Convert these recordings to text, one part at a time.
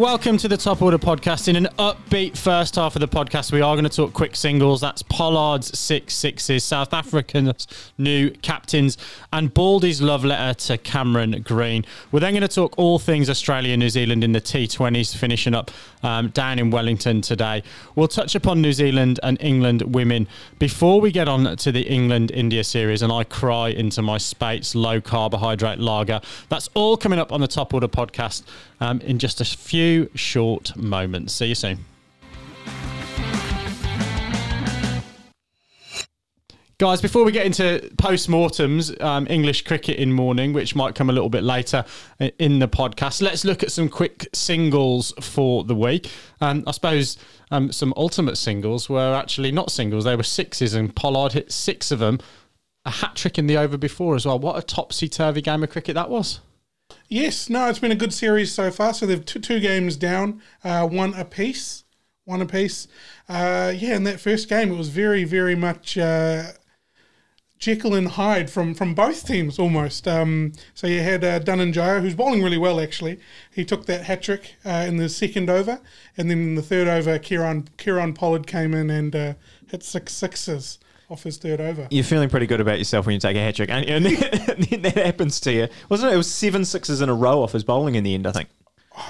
Welcome to the Top Order podcast. In an upbeat first half of the podcast, we are going to talk quick singles. That's Pollard's six sixes, South Africa's new captains, and Baldy's love letter to Cameron Green. We're then going to talk all things Australia New Zealand in the T20s, finishing up um, down in Wellington today. We'll touch upon New Zealand and England women before we get on to the England India series, and I cry into my Speight's low carbohydrate lager. That's all coming up on the Top Order podcast um, in just a few short moments. See you soon. Guys, before we get into post-mortems, um, English cricket in mourning, which might come a little bit later in the podcast, let's look at some quick singles for the week. Um, I suppose um, some ultimate singles were actually not singles; they were sixes, and Pollard hit six of them. A hat trick in the over before as well. What a topsy-turvy game of cricket that was! Yes, no, it's been a good series so far. So they've two, two games down, uh, one apiece, one apiece. Uh, yeah, in that first game, it was very, very much uh, Jekyll and Hyde from, from both teams almost. Um, so you had uh, Dhananjaya, who's bowling really well actually. He took that hat trick uh, in the second over, and then in the third over, Kieron Kieron Pollard came in and uh, hit six sixes off his third over. You're feeling pretty good about yourself when you take a hat trick, and, and then that happens to you. Wasn't it? It was seven sixes in a row off his bowling in the end, I think.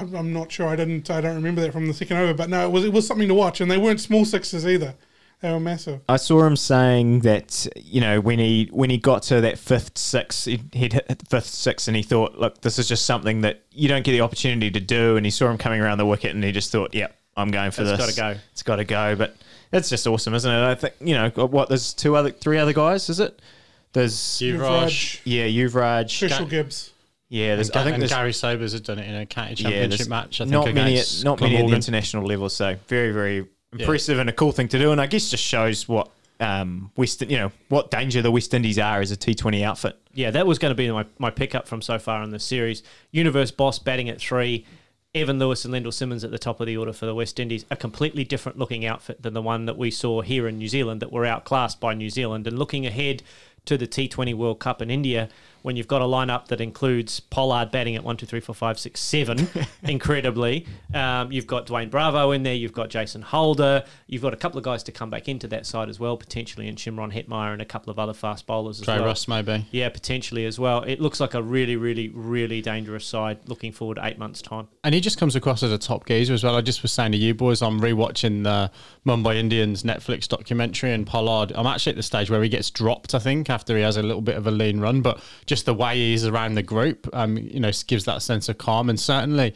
I'm not sure. I didn't. I don't remember that from the second over, but no, it was it was something to watch, and they weren't small sixes either. They were massive. I saw him saying that you know when he when he got to that fifth six, he'd, he'd hit the fifth six, and he thought, look, this is just something that you don't get the opportunity to do. And he saw him coming around the wicket, and he just thought, yeah, I'm going for It's this. It's gotta go. It's got to go. But it's just awesome, isn't it? I think you know what. There's two other, three other guys. Is it? There's Yuvraj. yeah, Yuvraj. Herschelle Gibbs. Yeah, there's. And, I think and there's Garry Sobers had done it in a county yeah, championship there's match. I think not many, at, against not many at the international level. So very, very impressive and a cool thing to do. And I guess just shows what um, West, you know, what danger the West Indies are as a T20 outfit. Yeah, that was going to be my, my pickup from so far in the series. Universe Boss batting at three, Evan Lewis and Lendl Simmons at the top of the order for the West Indies. A completely different looking outfit than the one that we saw here in New Zealand that were outclassed by New Zealand. And looking ahead to the T20 World Cup in India, when you've got a lineup that includes Pollard batting at one, two, three, four, five, six, seven, incredibly. Um, you've got Dwayne Bravo in there. You've got Jason Holder. You've got a couple of guys to come back into that side as well, potentially, and Shimron Hetmyer and a couple of other fast bowlers as well. Trey well. Ross maybe. Yeah, potentially as well. It looks like a really, really, really dangerous side. Looking forward eight months' time. And he just comes across as a top geezer as well. I just was saying to you boys, I'm rewatching the Mumbai Indians Netflix documentary and Pollard. I'm actually at the stage where he gets dropped, I think, after he has a little bit of a lean run. But just the way he is around the group, um, you know, gives that sense of calm. And certainly,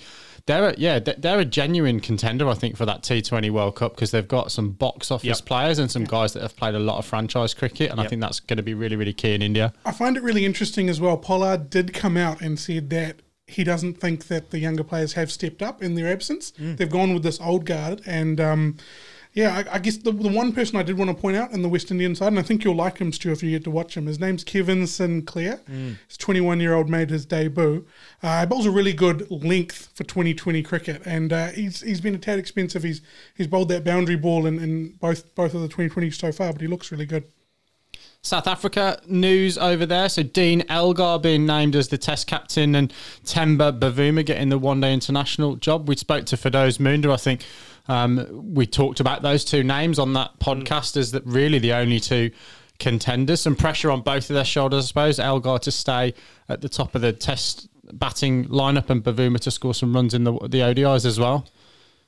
they're a, yeah, they're- they're a genuine contender, I think, for that T20 World Cup because they've got some box office Yep. players and some guys that have played a lot of franchise cricket, and I think that's going to be really, really key in India. I find it really interesting as well. Pollard did come out and said that he doesn't think that the younger players have stepped up in their absence. They've gone with this old guard, and um, yeah, I, I guess the, the one person I did want to point out in the West Indian side, and I think you'll like him, Stu, if you get to watch him. His name's Kevin Sinclair. His 21 year old made his debut. Uh, he bowls a really good length for 2020 cricket, and uh, he's he's been a tad expensive. He's he's bowled that boundary ball in, in both both of the 2020s so far, but he looks really good. South Africa news over there. So Dean Elgar being named as the Test captain and Temba Bavuma getting the one day international job. We spoke to Firdose Moonda. I think um, we talked about those two names on that podcast as that really the only two contenders. Some pressure on both of their shoulders, I suppose. Elgar to stay at the top of the Test batting lineup and Bavuma to score some runs in the the ODIs as well.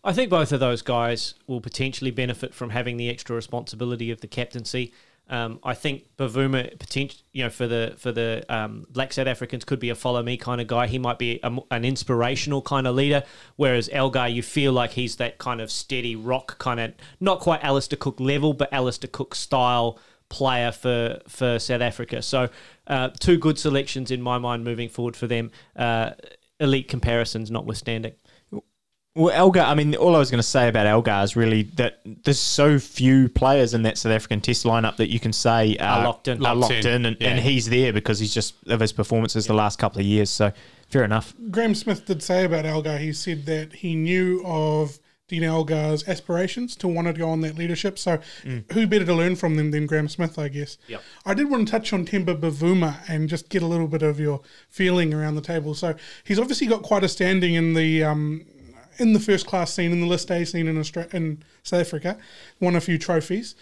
I think both of those guys will potentially benefit from having the extra responsibility of the captaincy. Um, I think Bavuma, potential, you know, for the for the um, Black South Africans, could be a follow me kind of guy. He might be a, an inspirational kind of leader, whereas Elgar, you feel like he's that kind of steady rock kind of, not quite Alastair Cook level, but Alastair Cook style player for for South Africa. So, uh, two good selections in my mind moving forward for them. Uh, elite comparisons notwithstanding. Well, Elgar, I mean, all I was going to say about Elgar is really that there's so few players in that South African Test lineup that you can say Are locked in. are Locked locked in, in, and, yeah. and he's there because he's just of his performances the last couple of years. So fair enough. Graeme Smith did say about Elgar, he said that he knew of Dean Elgar's aspirations to want to go on that leadership. So who better to learn from them than Graeme Smith, I guess. Yep. I did want to touch on Temba Bavuma and just get a little bit of your feeling around the table. So he's obviously got quite a standing in the um, in the first class scene, in the list A scene in Australia, in South Africa, won a few trophies.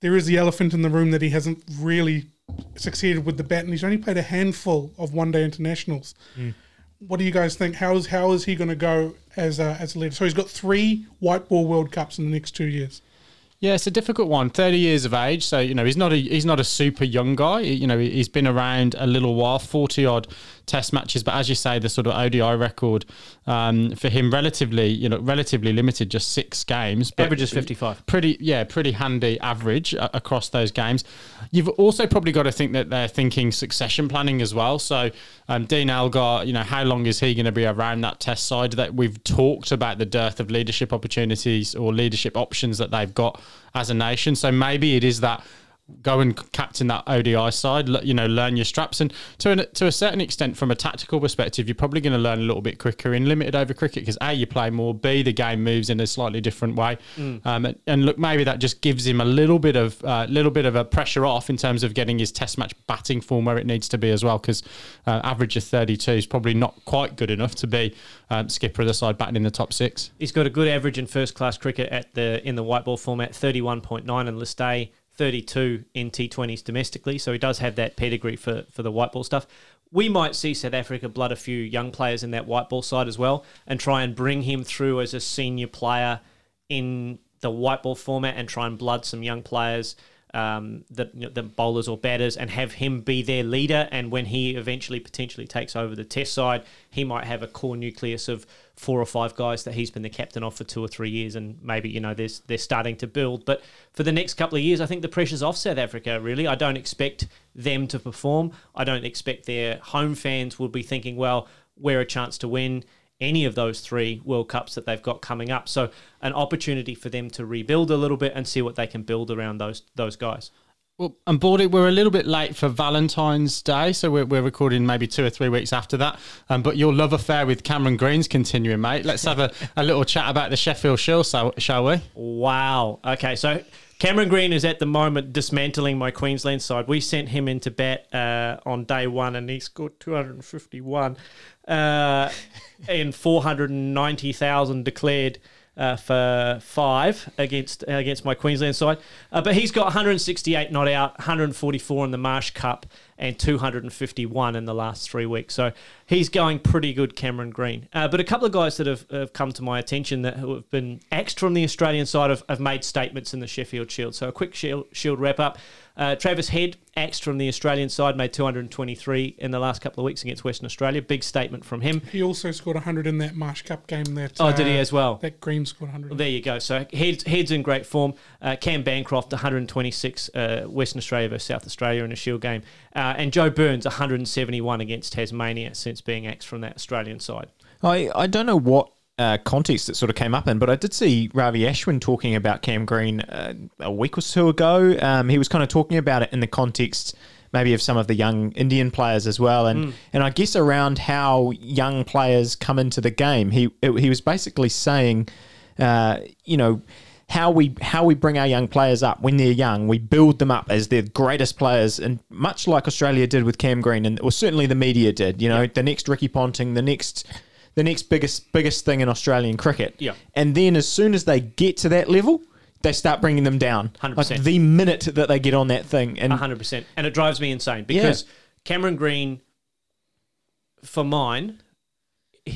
There is the elephant in the room that he hasn't really succeeded with the bat, and he's only played a handful of one day internationals. Hmm. What do you guys think? How is how is he going to go as a, as a leader? So he's got three white ball World Cups in the next two years. Yeah, it's a difficult one. Thirty years of age, so you know he's not a he's not a super young guy. You know he's been around a little while, forty odd Test matches, but as you say, the sort of ODI record um, for him relatively you know relatively limited, just six games. but Average is 55. Pretty yeah, pretty handy average uh, across those games. You've also probably got to think that they're thinking succession planning as well. So um, Dean Elgar, you know, how long is he going to be around that Test side? That we've talked about the dearth of leadership opportunities or leadership options that they've got as a nation. So maybe it is that go and captain that ODI side, you know, learn your straps. And to, an, to a certain extent, from a tactical perspective, you're probably going to learn a little bit quicker in limited over cricket because A, you play more, B, the game moves in a slightly different way. Um, and, and look, maybe that just gives him a little bit of uh, little bit of a pressure off in terms of getting his test match batting form where it needs to be as well because uh, average of 32 is probably not quite good enough to be um, skipper of the side batting in the top six. He's got a good average in first class cricket at the in the white ball format, 31.9 in list A, 32 in T20s domestically. So he does have that pedigree for, for the white ball stuff. We might see South Africa blood a few young players in that white ball side as well and try and bring him through as a senior player in the white ball format and try and blood some young players. Um, the, you know, the bowlers or batters and have him be their leader. And when he eventually potentially takes over the test side, he might have a core nucleus of four or five guys that he's been the captain of for two or three years, and maybe you know there's they're starting to build. But for the next couple of years, I think the pressure's off South Africa. Really, I don't expect them to perform. I don't expect their home fans will be thinking, well, we're a chance to win any of those three World Cups that they've got coming up. So an opportunity for them to rebuild a little bit and see what they can build around those those guys. Well, and Baldy, we're a little bit late for Valentine's Day, so we're, we're recording maybe two or three weeks after that. Um, but your love affair with Cameron Green's continuing, mate. Let's have a, a little chat about the Sheffield Shield, shall we? Wow. Okay, so Cameron Green is at the moment dismantling my Queensland side. We sent him into bat uh, on day one, and he scored 251 uh, and 490,000 declared. Uh, for five against against my Queensland side, uh, but he's got 168 not out, 144 in the Marsh Cup, and 251 in the last three weeks. So he's going pretty good, Cameron Green. Uh, but a couple of guys that have, have come to my attention that who have been axed from the Australian side have, have made statements in the Sheffield Shield. So a quick Shield, shield wrap up. Uh, Travis Head, axed from the Australian side, made 223 in the last couple of weeks against Western Australia. Big statement from him. He also scored 100 in that Marsh Cup game. That Oh, did he uh, as well? That Green scored 100. Well, there you go. So heads, heads in great form. Uh, Cam Bancroft, 126 uh, Western Australia versus South Australia in a Shield game. Uh, and Joe Burns, 171 against Tasmania since being axed from that Australian side. I, I don't know what uh, context it sort of came up in, but I did see Ravi Ashwin talking about Cam Green uh, a week or so ago. Um, he was kind of talking about it in the context maybe of some of the young Indian players as well, and and I guess around how young players come into the game. He he was basically saying, uh, you know. How we how we bring our young players up when they're young, we build them up as their greatest players, and much like Australia did with Cam Green, and or certainly the media did. You know, the next Ricky Ponting, the next the next biggest biggest thing in Australian cricket. Yeah. And then as soon as they get to that level, they start bringing them down. 100%. Like the minute that they get on that thing, and hundred percent, and it drives me insane because Cameron Green, for mine,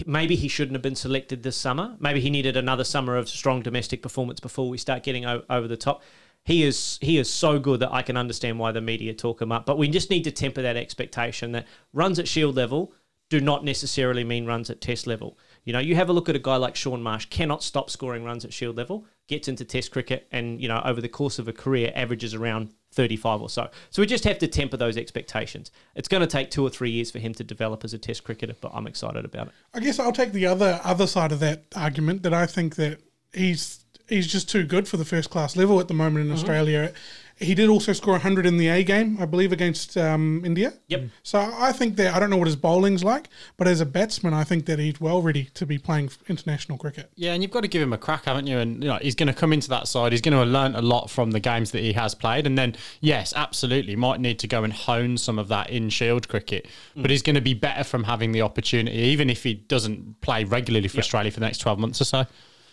maybe he shouldn't have been selected this summer. Maybe he needed another summer of strong domestic performance before we start getting o- over the top. He is he is so good that I can understand why the media talk him up, but we just need to temper that expectation that runs at Shield level do not necessarily mean runs at Test level. You know, you have a look at a guy like Shaun Marsh, cannot stop scoring runs at Shield level, gets into Test cricket, and you know over the course of a career averages around 35 or so. So we just have to temper those expectations. It's going to take two or three years for him to develop as a Test cricketer, but I'm excited about it. I guess I'll take the other other side of that argument that I think that he's he's just too good for the first class level at the moment in mm-hmm. Australia, He did also score 100 in the A game, I believe, against um, India. Yep. So I think that I don't know what his bowling's like, but as a batsman, I think that he's well ready to be playing international cricket. Yeah, and you've got to give him a crack, haven't you? And you know, he's going to come into that side. He's going to learn a lot from the games that he has played, and then yes, absolutely, might need to go and hone some of that in Shield cricket. But he's going to be better from having the opportunity, even if he doesn't play regularly for Australia for the next twelve months or so.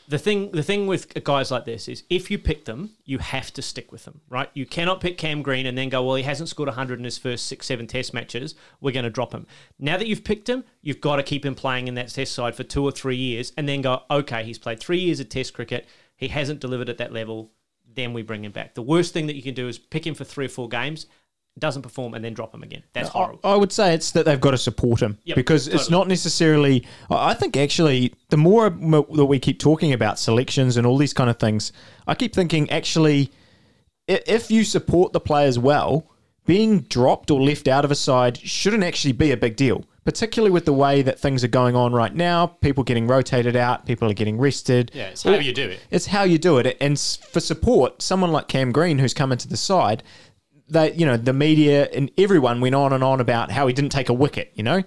The thing the thing with guys like this is if you pick them, you have to stick with them, right? You cannot pick Cam Green and then go, well, he hasn't scored 100 in his first six, seven test matches. We're going to drop him. Now that you've picked him, you've got to keep him playing in that test side for two or three years and then go, okay, he's played three years of test cricket. He hasn't delivered at that level. Then we bring him back. The worst thing that you can do is pick him for three or four games, doesn't perform, and then drop him again. That's horrible. I would say it's that they've got to support him Yep, because it's not necessarily. I think actually, the more that we keep talking about selections and all these kind of things, I keep thinking actually, if you support the players well, being dropped or left out of a side shouldn't actually be a big deal. Particularly with the way that things are going on right now, people getting rotated out, people are getting rested. Yeah, it's how you do it. It's how you do it. And for support, someone like Cam Green, who's come into the side, they, you know, the media and everyone went on and on about how he didn't take a wicket. You know,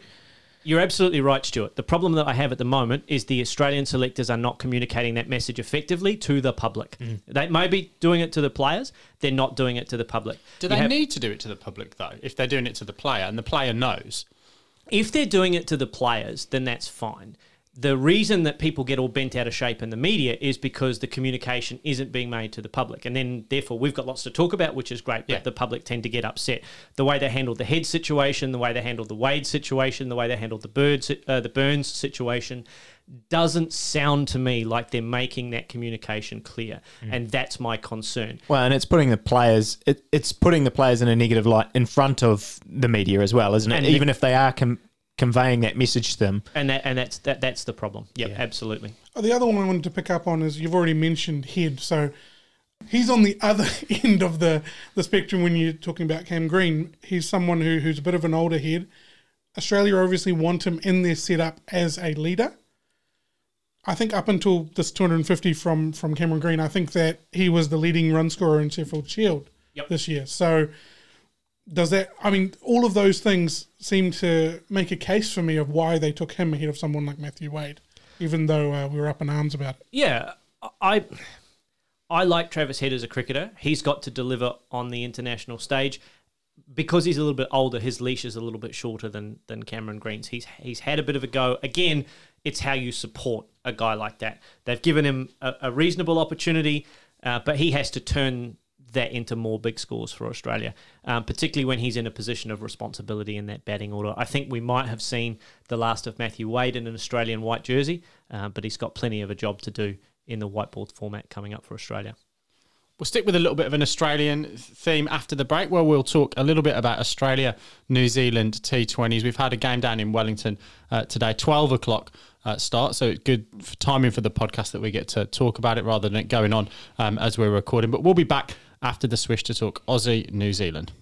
You're absolutely right, Stuart. The problem that I have at the moment is the Australian selectors are not communicating that message effectively to the public. Mm. They may be doing it to the players, they're not doing it to the public. Do You they have- need to do it to the public though? If they're doing it to the player and the player knows, if they're doing it to the players, then that's fine. The reason that people get all bent out of shape in the media is because the communication isn't being made to the public. And then, therefore, we've got lots to talk about, which is great, but Yeah. the public tend to get upset. The way they handled the head situation, the way they handled the Wade situation, the way they handled the, bird, uh, the Burns situation doesn't sound to me like they're making that communication clear. And that's my concern. well, and it's putting the players, it, it's putting the players in a negative light in front of the media as well, isn't it? And Even if they are com- conveying that message to them. And that and that's that that's the problem. Yep, absolutely. Oh, The other one I wanted to pick up on is you've already mentioned Head, so he's on the other end of the, the spectrum when you're talking about Cam Green. He's someone who, who's a bit of an older head. Australia obviously want him in their setup as a leader. I think up until this 250 from from Cameron Green, I think that he was the leading run scorer in Sheffield Shield Yep. this year. So does that? I mean, all of those things seem to make a case for me of why they took him ahead of someone like Matthew Wade, even though uh, we were up in arms about it. Yeah, I I like Travis Head as a cricketer. He's got to deliver on the international stage because he's a little bit older. His leash is a little bit shorter than than Cameron Green's. He's he's had a bit of a go. Again, it's how you support a guy like that. They've given him a, a reasonable opportunity, uh, but he has to turn that into more big scores for Australia, um, particularly when he's in a position of responsibility in that batting order. I think we might have seen the last of Matthew Wade in an Australian white jersey, uh, but he's got plenty of a job to do in the white ball format coming up for Australia. We'll stick with a little bit of an Australian theme after the break, where we'll talk a little bit about Australia, New Zealand T20s. We've had a game down in Wellington uh, today, 12 o'clock uh, start. So good f- timing for the podcast that we get to talk about it rather than it going on um, as we're recording. But we'll be back after the swish to talk Aussie, New Zealand.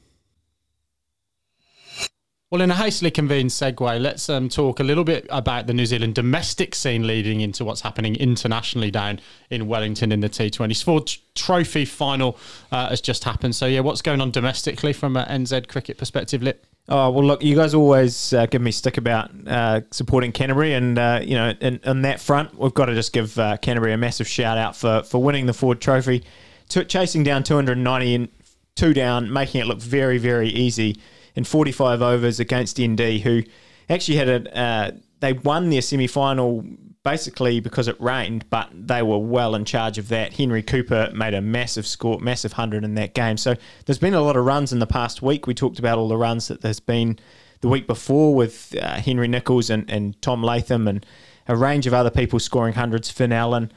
Well, in a hastily convened segue, let's um, talk a little bit about the New Zealand domestic scene leading into what's happening internationally down in Wellington in the T20s. Ford Trophy final uh, has just happened. So, yeah, what's going on domestically from an NZ cricket perspective, Lip? Oh well, look, you guys always uh, give me stick about uh, supporting Canterbury, and uh, you know, on that front, we've got to just give uh, Canterbury a massive shout out for for winning the Ford Trophy, chasing down 290 and two down, making it look very very easy in 45 overs against ND, who actually had a uh, they won their semi final basically because it rained, but they were well in charge of that. Henry Cooper made a massive score, massive hundred in that game. So there's been a lot of runs in the past week. We talked about all the runs that there's been the week before with uh, Henry Nicholls and, and Tom Latham and a range of other people scoring hundreds. Finn Allen.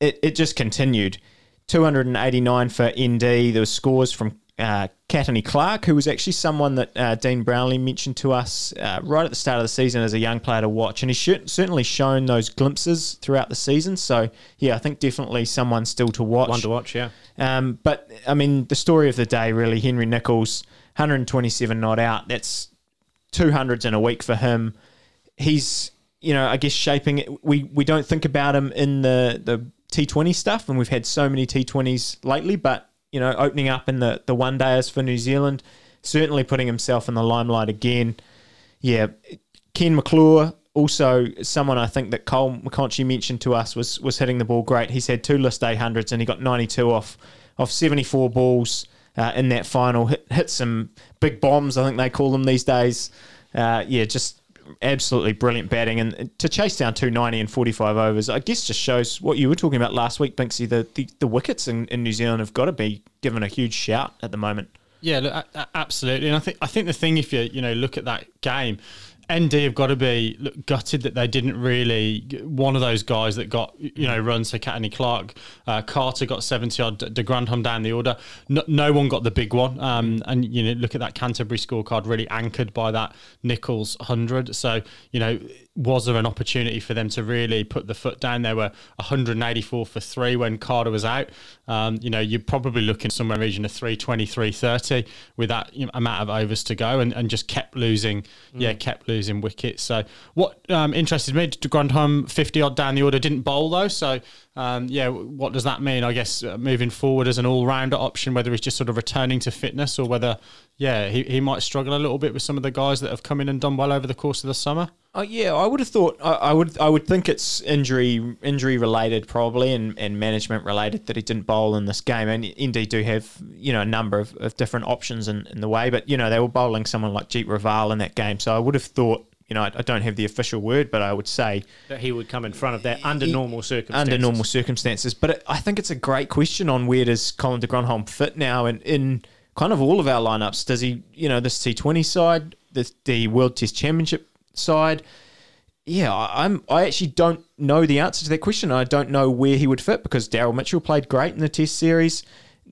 It, it just continued. 289 for ND. There were scores from uh, Katene Clarke, who was actually someone that uh, Dean Brownlee mentioned to us uh, right at the start of the season as a young player to watch, and he's sh- certainly shown those glimpses throughout the season. So yeah, I think definitely someone still to watch. One to watch, yeah. Um, but I mean, the story of the day really, Henry Nicholls, 127 not out. That's 200s in a week for him. He's, you know, I guess shaping it. We we don't think about him in the the T20 stuff, and we've had so many T20s lately. But you know, opening up in the, the one days for New Zealand, certainly putting himself in the limelight again. Yeah, Ken McClure, also someone I think that Cole McConchie mentioned to us was was hitting the ball great. He's had two list 800s and he got 92 off off 74 balls uh, in that final. Hit, hit some big bombs, I think they call them these days. Uh, yeah, just absolutely brilliant batting. And to chase down 290 and 45 overs I guess just shows what you were talking about last week Binksy the, the, the wickets in, in New Zealand have got to be given a huge shout at the moment. Yeah look, absolutely. And I think I think the thing if you you know look at that game ND have got to be look, gutted that they didn't really one of those guys that got you know runs to Katene Clarke, uh, Carter got seventy odd, De Grandhomme down the order. No, no, one got the big one, um, and you know look at that Canterbury scorecard really anchored by that Nicholls hundred. So you know was there an opportunity for them to really put the foot down? There were 184 for three when Carter was out. Um, you know, you're probably looking somewhere in the region of 320, 330 with that you know, amount of overs to go and, and just kept losing, mm. yeah, kept losing wickets. So what um, interested me, De Grandhomme 50 odd down the order, didn't bowl though. So um, yeah, what does that mean? I guess uh, moving forward as an all-rounder option, whether he's just sort of returning to fitness or whether, yeah, he, he might struggle a little bit with some of the guys that have come in and done well over the course of the summer. Oh yeah, I would have thought I, I, would I would think it's injury injury related probably and, and management related that he didn't bowl in this game. And indeed do have you know a number of, of different options in, in the way, but you know they were bowling someone like Jeet Raval in that game, so I would have thought you know, I, I, don't have the official word, but I would say that he would come in front of that under normal circumstances. Under normal circumstances, but it, I think it's a great question on where does Colin de Grandhomme fit now, and in kind of all of our lineups, does he, you know, this T Twenty side, the the World Test Championship side? Yeah, I'm. I actually don't know the answer to that question. I don't know where he would fit because Daryl Mitchell played great in the Test series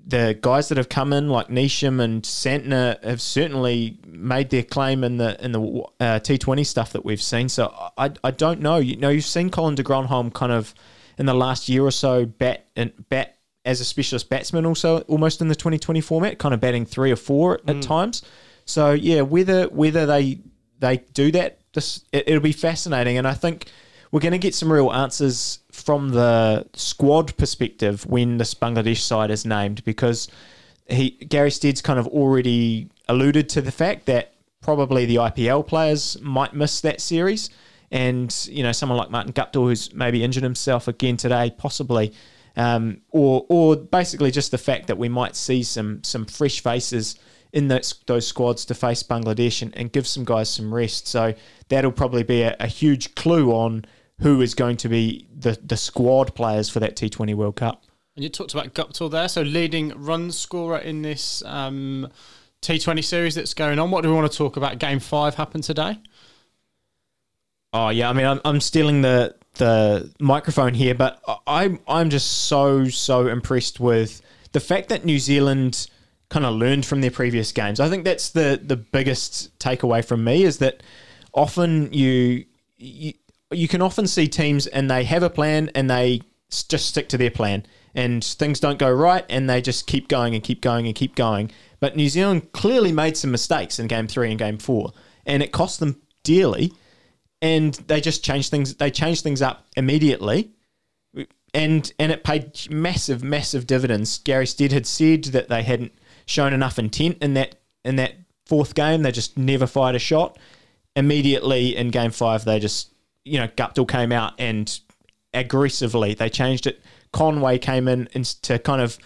the guys that have come in like Neesham and Santner have certainly made their claim in the in the uh, T20 stuff that we've seen. So I, I don't know. You know, you've seen Colin de Grandhomme kind of in the last year or so bat and bat as a specialist batsman, also almost in the 2020 format, kind of batting three or four at mm. times. So yeah, whether whether they they do that, this it, it'll be fascinating, and I think we're going to get some real answers from the squad perspective when this Bangladesh side is named because he Gary Stead's kind of already alluded to the fact that probably the IPL players might miss that series. And, you know, someone like Martin Guptill, who's maybe injured himself again today, possibly. Um, or, or basically just the fact that we might see some some fresh faces in those, those squads to face Bangladesh and, and give some guys some rest. So that'll probably be a, a huge clue on who is going to be the, the squad players for that T20 World Cup. And you talked about Guptill there, so leading run scorer in this um, T20 series that's going on. What do we want to talk about? Game five happened today. Oh yeah, I mean, I'm, I'm stealing the the microphone here, but I'm I'm just so so impressed with the fact that New Zealand kind of learned from their previous games. I think that's the the biggest takeaway from me is that often you, you you can often see teams and they have a plan and they just stick to their plan and things don't go right and they just keep going and keep going and keep going. But New Zealand clearly made some mistakes in game three and game four and it cost them dearly and they just changed things they changed things up immediately and and it paid massive massive dividends. Gary Stead had said that they hadn't shown enough intent in that in that fourth game. They just never fired a shot. Immediately in game five, they just you know, Guptill came out and aggressively they changed it. Conway came in and to kind of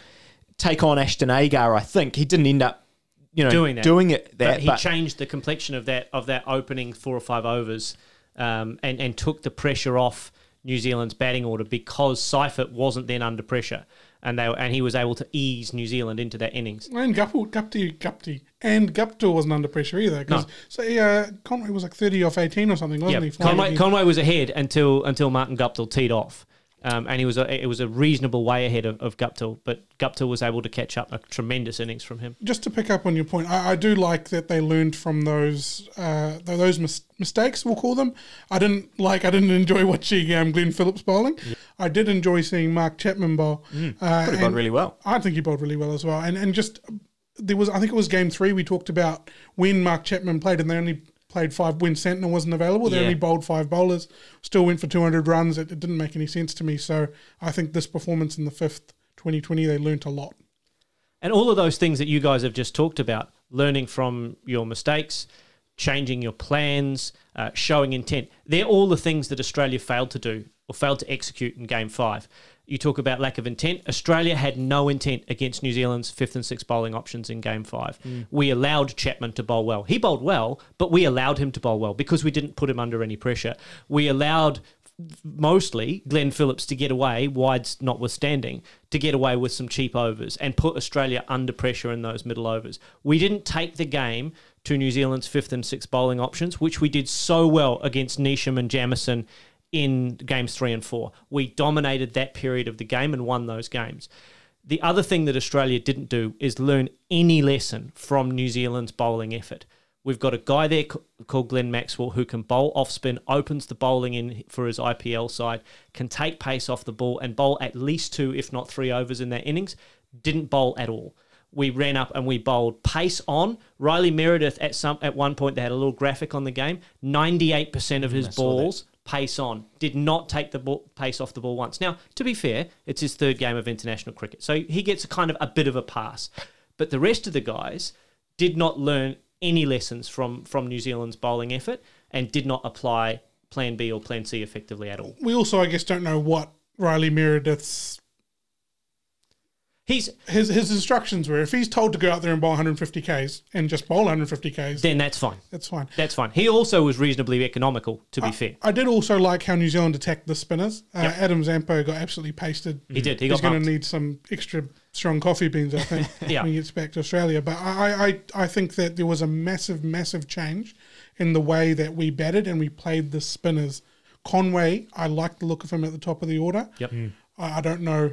take on Ashton Agar. I think he didn't end up, you know, doing, that. doing it. That but he but changed the complexion of that of that opening four or five overs, um, and and took the pressure off New Zealand's batting order because Seifert wasn't then under pressure and they and he was able to ease New Zealand into that innings. And Guptill, Gupti, Gupti, and Guptill wasn't under pressure either. No. So uh, Conway was like thirty off eighteen or something, wasn't yep. he? Conway, Conway was ahead until until Martin Guptill teed off. Um, and he was a, it was a reasonable way ahead of, of Guptill, but Guptill was able to catch up a tremendous innings from him. Just to pick up on your point, I, I do like that they learned from those uh, those mis- mistakes. We'll call them. I didn't like. I didn't enjoy watching um, Glenn Phillips bowling. Yeah. I did enjoy seeing Mark Chapman bowl. Mm, uh, he bowled really well. I think he bowled really well as well. And and just there was I think it was game three we talked about when Mark Chapman played and they only played five when Santner wasn't available. They yeah. only bowled five bowlers, still went for 200 runs. It, it, didn't make any sense to me. So I think this performance in the fifth 2020, they learnt a lot. And all of those things that you guys have just talked about, learning from your mistakes, changing your plans, uh, showing intent, they're all the things that Australia failed to do or failed to execute in game five. You talk about lack of intent. Australia had no intent against New Zealand's fifth and sixth bowling options in game five. Mm. We allowed Chapman to bowl well. He bowled well, but we allowed him to bowl well because we didn't put him under any pressure. We allowed mostly Glenn Phillips to get away, wides notwithstanding, to get away with some cheap overs and put Australia under pressure in those middle overs. We didn't take the game to New Zealand's fifth and sixth bowling options, which we did so well against Neesham and Jamieson in games three and four. We dominated that period of the game and won those games. The other thing that Australia didn't do is learn any lesson from New Zealand's bowling effort. We've got a guy there called Glenn Maxwell who can bowl off spin, opens the bowling in for his IPL side, can take pace off the ball and bowl at least two, if not three overs in that innings. Didn't bowl at all. We ran up and we bowled pace on. Riley Meredith at some at one point they had a little graphic on the game. Ninety eight percent of his balls pace on. Did not take the ball, pace off the ball once. Now, to be fair, it's his third game of international cricket, so he gets a kind of a bit of a pass. But the rest of the guys did not learn any lessons from from New Zealand's bowling effort and did not apply Plan B or Plan C effectively at all. We also, I guess, don't know what Riley Meredith's He's his his instructions were. If he's told to go out there and bowl 150 k's and just bowl 150 k's, then that's fine. that's fine. That's fine. He also was reasonably economical, to be fair. I did also like how New Zealand attacked the spinners. Uh, Adam Zampa got absolutely pasted. He did. He He's going to need some extra strong coffee beans, I think, Yeah. when he gets back to Australia. But I, I, I think that there was a massive, massive change in the way that we batted and we played the spinners. Conway, I like the look of him at the top of the order. Yep. I, I don't know.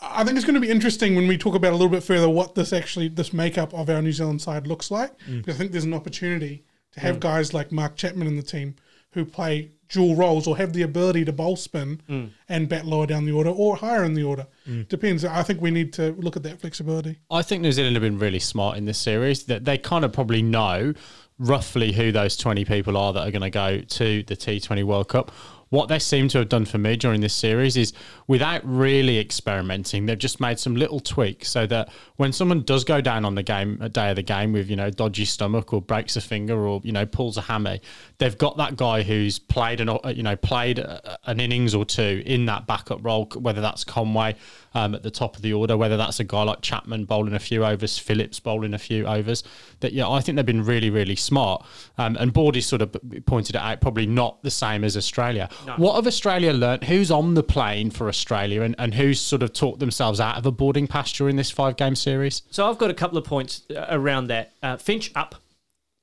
I think it's going to be interesting when we talk about a little bit further what this actually this makeup of our New Zealand side looks like. Mm. Because I think there's an opportunity to have mm. guys like Mark Chapman in the team who play dual roles or have the ability to bowl spin mm. and bat lower down the order or higher in the order. Depends. I think we need to look at that flexibility. I think New Zealand have been really smart in this series. That they kind of probably know roughly who those twenty people are that are going to go to the T Twenty World Cup. What they seem to have done for me during this series is, without really experimenting, they've just made some little tweaks so that when someone does go down on the game, a day of the game with you know dodgy stomach or breaks a finger or you know pulls a hammy, they've got that guy who's played an you know played an innings or two in that backup role, whether that's Conway um, at the top of the order, whether that's a guy like Chapman bowling a few overs, Phillips bowling a few overs. That yeah, I think they've been really really smart. Um, and Bordy sort of pointed it out, probably not the same as Australia. What have Australia learnt? Who's on the plane for Australia, and, and who's sort of talked themselves out of a boarding pass during this five game series? So I've got a couple of points uh, around that. Uh, Finch up.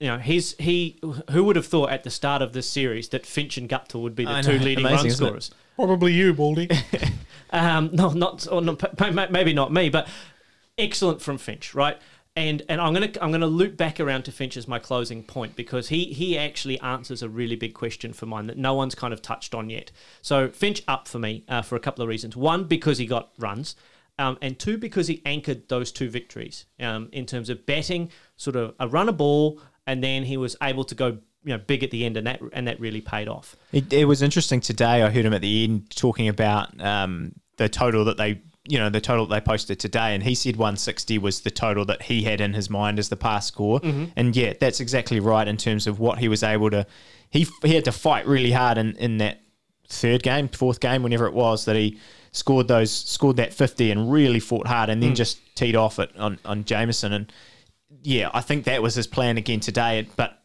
You know, he's he. Who would have thought at the start of this series that Finch and Guptill would be the I two know, leading amazing, run scorers? Probably you, Baldy. Um, no, not or not, p- p- maybe not me, but excellent from Finch, right? And and I'm gonna I'm gonna loop back around to Finch as my closing point because he he actually answers a really big question for mine that no one's kind of touched on yet. So Finch up for me uh, for a couple of reasons. One because he got runs. Um, and two, because he anchored those two victories um, in terms of batting, sort of a run a ball, and then he was able to go, you know, big at the end, and that and that really paid off. It, it was interesting today. I heard him at the end talking about um, the total that they, you know, the total they posted today, and he said 160 was the total that he had in his mind as the pass score. And yeah, that's exactly right in terms of what he was able to. He he had to fight really hard in in that third game, fourth game, whenever it was that he scored those scored that 50 and really fought hard, and then just teed off it on on Jamieson and. Yeah, I think that was his plan again today. But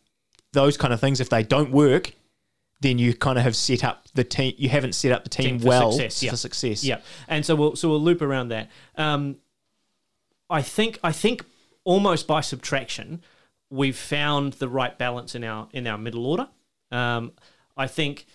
those kind of things, if they don't work, then you kind of have set up the team. You haven't set up the team, Team for well success, yeah. for success. Yeah, and so we'll so we'll loop around that. Um, I think I think almost by subtraction, we've found the right balance in our in our middle order. Um, I think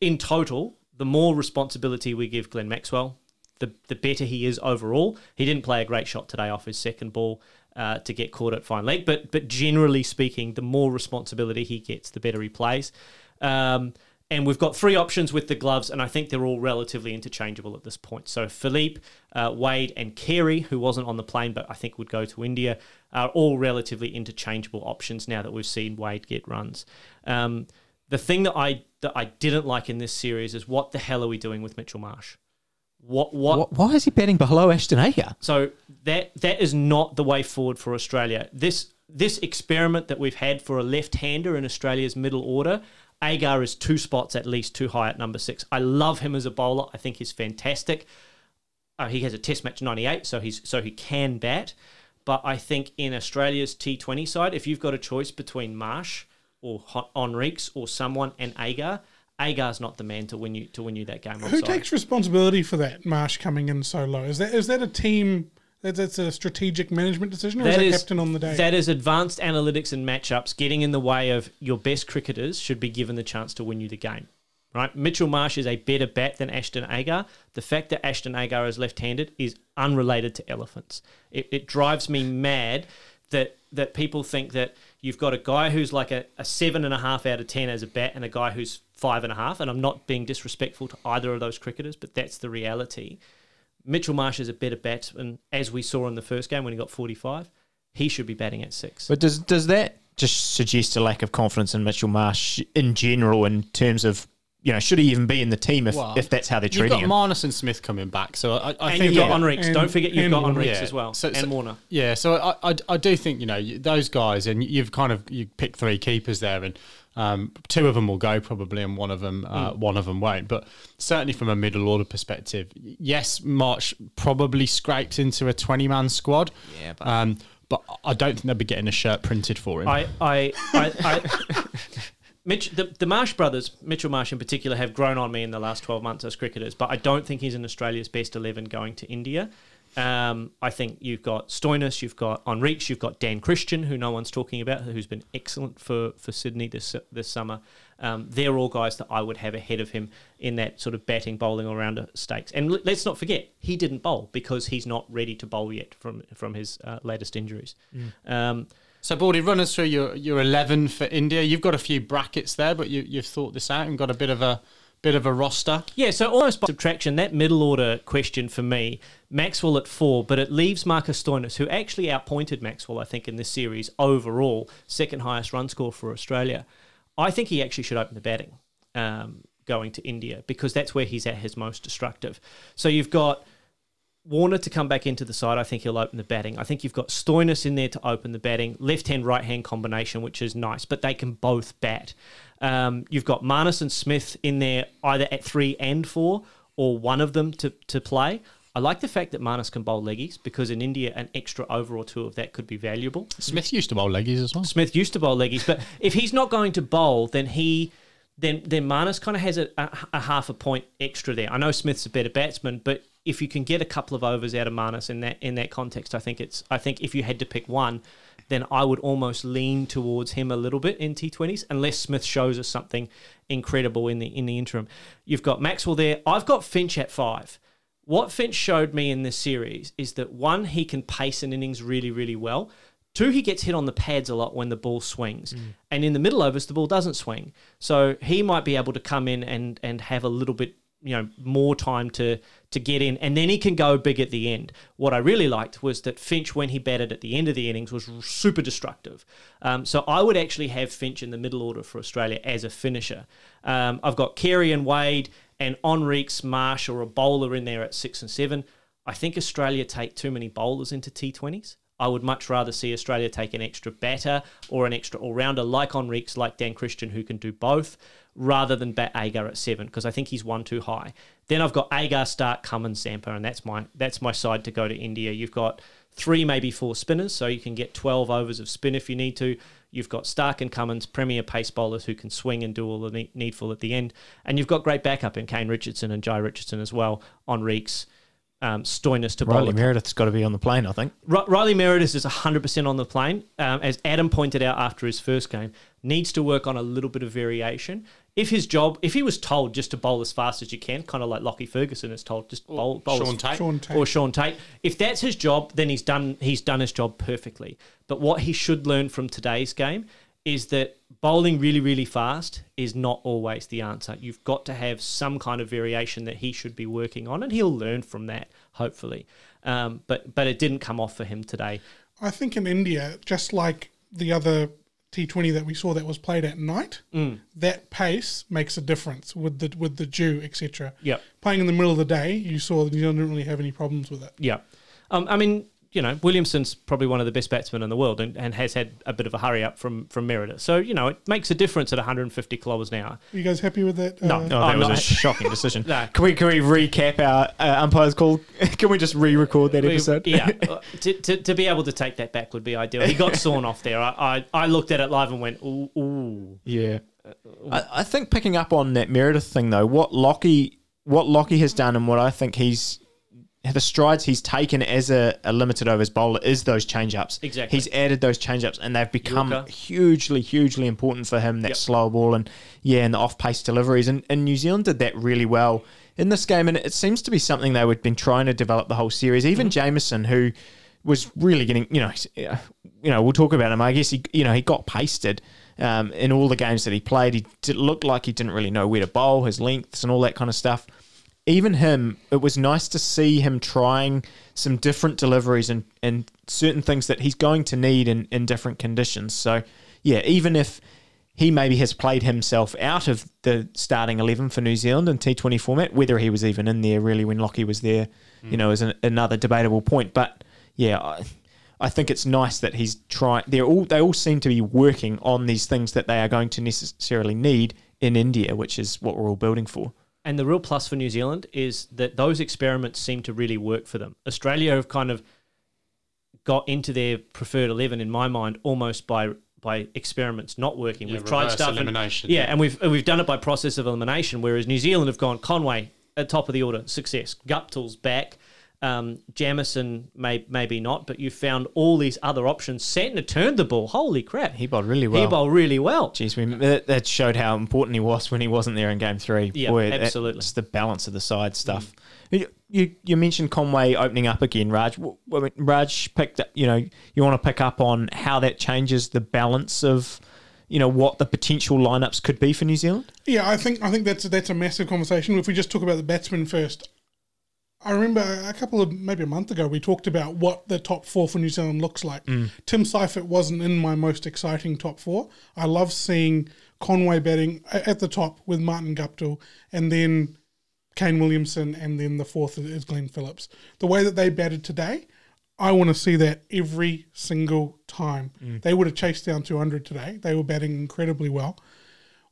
in total, the more responsibility we give Glenn Maxwell, the the better he is overall. He didn't play a great shot today off his second ball uh, to get caught at fine leg, but but generally speaking, the more responsibility he gets, the better he plays. Um, and we've got three options with the gloves, and I think they're all relatively interchangeable at this point. So Philippe, uh, Wade, and Carey, who wasn't on the plane but I think would go to India, are all relatively interchangeable options now that we've seen Wade get runs. Um, the thing that I that I didn't like in this series is what the hell are we doing with Mitchell Marsh? What what? Wh- Why is he batting below Ashton Agar? So that that is not the way forward for Australia. This this experiment that we've had for a left-hander in Australia's middle order, Agar is two spots at least too high at number six. I love him as a bowler. I think he's fantastic. Uh, he has a Test match 98, so he's so he can bat. But I think in Australia's T20 side, if you've got a choice between Marsh or Henriques or someone and Agar, Agar's not the man to win you to win you that game. Who takes responsibility for that? Marsh coming in so low. Is that is that a team? That's a strategic management decision, or is that captain on the day? That is advanced analytics and matchups getting in the way of your best cricketers should be given the chance to win you the game. Right? Mitchell Marsh is a better bat than Ashton Agar. The fact that Ashton Agar is left-handed is unrelated to elephants. It, it drives me mad that that people think that you've got a guy who's like a, a seven and a half out of ten as a bat and a guy who's five and a half. And I'm not being disrespectful to either of those cricketers, but that's the reality. Mitchell Marsh is a better batsman, as we saw in the first game when he got 45. He should be batting at six. But does does that just suggest a lack of confidence in Mitchell Marsh in general in terms of you know should he even be in the team if, Well, if that's how they're treating him? You've treating got him? Marnus and Smith coming back, so I, I and think you've got yeah. Henriques. Don't forget you've got Warner. Henriques Yeah. as well. So- and so- Warner. Yeah, so I, I, I do think you know those guys, and you've kind of you pick three keepers there, and um, two of them will go probably, and one of them uh, one of them won't. But certainly from a middle order perspective, yes, Marsh probably scrapes into a twenty man squad. Yeah, but- um, but I don't think they'll be getting a shirt printed for him. I, I, I, I Mitch, the, the Marsh brothers, Mitchell Marsh in particular, have grown on me in the last 12 months as cricketers, but I don't think he's in Australia's best 11 going to India. Um, I think you've got Stoinis, you've got Henriques, you've got Dan Christian, who no one's talking about, who's been excellent for, for Sydney this this summer. Um, they're all guys that I would have ahead of him in that sort of batting, bowling, all rounder stakes. And l- let's not forget, he didn't bowl because he's not ready to bowl yet from from his uh, latest injuries. Um, so, Baldy, run us through your, your eleven for India. You've got a few brackets there, but you, you've thought this out and got a bit of a bit of a roster. Yeah, so almost by subtraction, that middle order question for me, Maxwell at four, but it leaves Marcus Stoinis, who actually outpointed Maxwell, I think, in this series overall, second highest run score for Australia. I think he actually should open the batting um, going to India because that's where he's at his most destructive. So you've got Warner to come back into the side, I think he'll open the batting. I think you've got Stoinis in there to open the batting, left hand, right hand combination, which is nice, but they can both bat. Um, you've got Marnus and Smith in there either at three and four, or one of them to, to play. I like the fact that Marnus can bowl leggies because in India, an extra over or two of that could be valuable. Smith used to bowl leggies as well. Smith used to bowl leggies, but if he's not going to bowl, then he then then Marnus kind of has a, a, a half a point extra there. I know Smith's a better batsman, but if you can get a couple of overs out of Marnus in that in that context, I think it's I think if you had to pick one, then I would almost lean towards him a little bit in T20s, unless Smith shows us something incredible in the in the interim. You've got Maxwell there. I've got Finch at five. What Finch showed me in this series is that one, he can pace an innings really, really well. Two, he gets hit on the pads a lot when the ball swings. Mm. And in the middle overs, the ball doesn't swing. So he might be able to come in and, and have a little bit, you know, more time to to get in. And then he can go big at the end. What I really liked was that Finch, when he batted at the end of the innings, was super destructive. Um, so I would actually have Finch in the middle order for Australia as a finisher. Um, I've got Carey and Wade and Henriques, Marsh, or a bowler in there at six and seven. I think Australia take too many bowlers into T20s. I would much rather see Australia take an extra batter or an extra all rounder like Henriques, like Dan Christian, who can do both, rather than bat Agar at seven because I think he's one too high. Then I've got Agar, Stark, Cummins, Zampa, and that's my that's my side to go to India. You've got three, maybe four spinners, so you can get twelve overs of spin if you need to. You've got Stark and Cummins, premier pace bowlers who can swing and do all the needful at the end, and you've got great backup in Kane Richardson and Jhye Richardson as well. Henriques, um, Stoinis to bowl. Riley a Meredith's got to be on the plane, I think. Ri- Riley Meredith is 100% on the plane. Um, as Adam pointed out after his first game, needs to work on a little bit of variation. If his job, if he was told just to bowl as fast as you can, kind of like Lockie Ferguson is told, just bowl, bowl Shaun as, Tait. Shaun Tait. or Shaun Tait. If that's his job, then he's done he's done his job perfectly. But what he should learn from today's game is that bowling really really fast is not always the answer. You've got to have some kind of variation that he should be working on, and he'll learn from that hopefully. Um, but but it didn't come off for him today. I think in India, just like the other T20 that we saw that was played at night, Mm. that pace makes a difference with the with the dew, etc. Yep. Playing in the middle of the day, you saw that Zealand didn't really have any problems with it. Yeah. Um, I mean, you know, Williamson's probably one of the best batsmen in the world and, and has had a bit of a hurry up from from Meredith. So you know, it makes a difference at 150 kilometres an hour. Are you guys happy with that? No. Uh, Oh, that I'm was a shocking decision. No. Can we can we recap our uh, umpires call? Can we just re-record that We- episode? yeah, uh, to, to, to be able to take that back would be ideal. He got sawn off there. I, I, I looked at it live and went, ooh, ooh. Yeah. I, I think picking up on that Meredith thing though, what Lockie what Lockie has done and what I think he's the strides he's taken as a, a limited overs bowler is those change ups. Exactly. He's added those change ups and they've become Yorker. hugely, hugely important for him, that Yep. slow ball and yeah, and the off pace deliveries. And, and New Zealand did that really well in this game and it seems to be something they would been trying to develop the whole series. Even Jamieson, who was really getting, you know, you know, we'll talk about him. I guess he, you know, he got pasted um, in all the games that he played. He did, looked like he didn't really know where to bowl, his lengths and all that kind of stuff. Even him, it was nice to see him trying some different deliveries and, and certain things that he's going to need in, in different conditions. So, yeah, even if he maybe has played himself out of the starting 11 for New Zealand in T20 format, whether he was even in there really when Lockie was there, you know, is an, another debatable point. But yeah, I, I think it's nice that he's trying. They're all they all seem to be working on these things that they are going to necessarily need in India, which is what we're all building for. And the real plus for New Zealand is that those experiments seem to really work for them. Australia have kind of got into their preferred eleven in my mind almost by by experiments not working. Yeah, we've tried stuff and- yeah, yeah. and we've we've done it by process of elimination. Whereas New Zealand have gone Conway at top of the order, success. Guptill's back. Um, Jamieson may maybe not, but you found all these other options. Santner turned the ball. Holy crap! He bowled really well. He bowled really well. Jeez, we, that, that showed how important he was when he wasn't there in game three. Yeah, Boy, absolutely. Just the balance of the side stuff. You, you you mentioned Conway opening up again, Raj. W- w- Raj picked up, you know, you want to pick up on how that changes the balance of, you know, what the potential lineups could be for New Zealand? Yeah, I think I think that's that's a massive conversation. If we just talk about the batsmen first, I remember a couple of maybe a month ago we talked about what the top four for New Zealand looks like. Mm. Tim Seifert wasn't in my most exciting top four. I love seeing Conway batting at the top with Martin Guptill, and then Kane Williamson, and then the fourth is Glenn Phillips. The way that they batted today, I want to see that every single time. Mm. They would have chased down 200 today. They were batting incredibly well.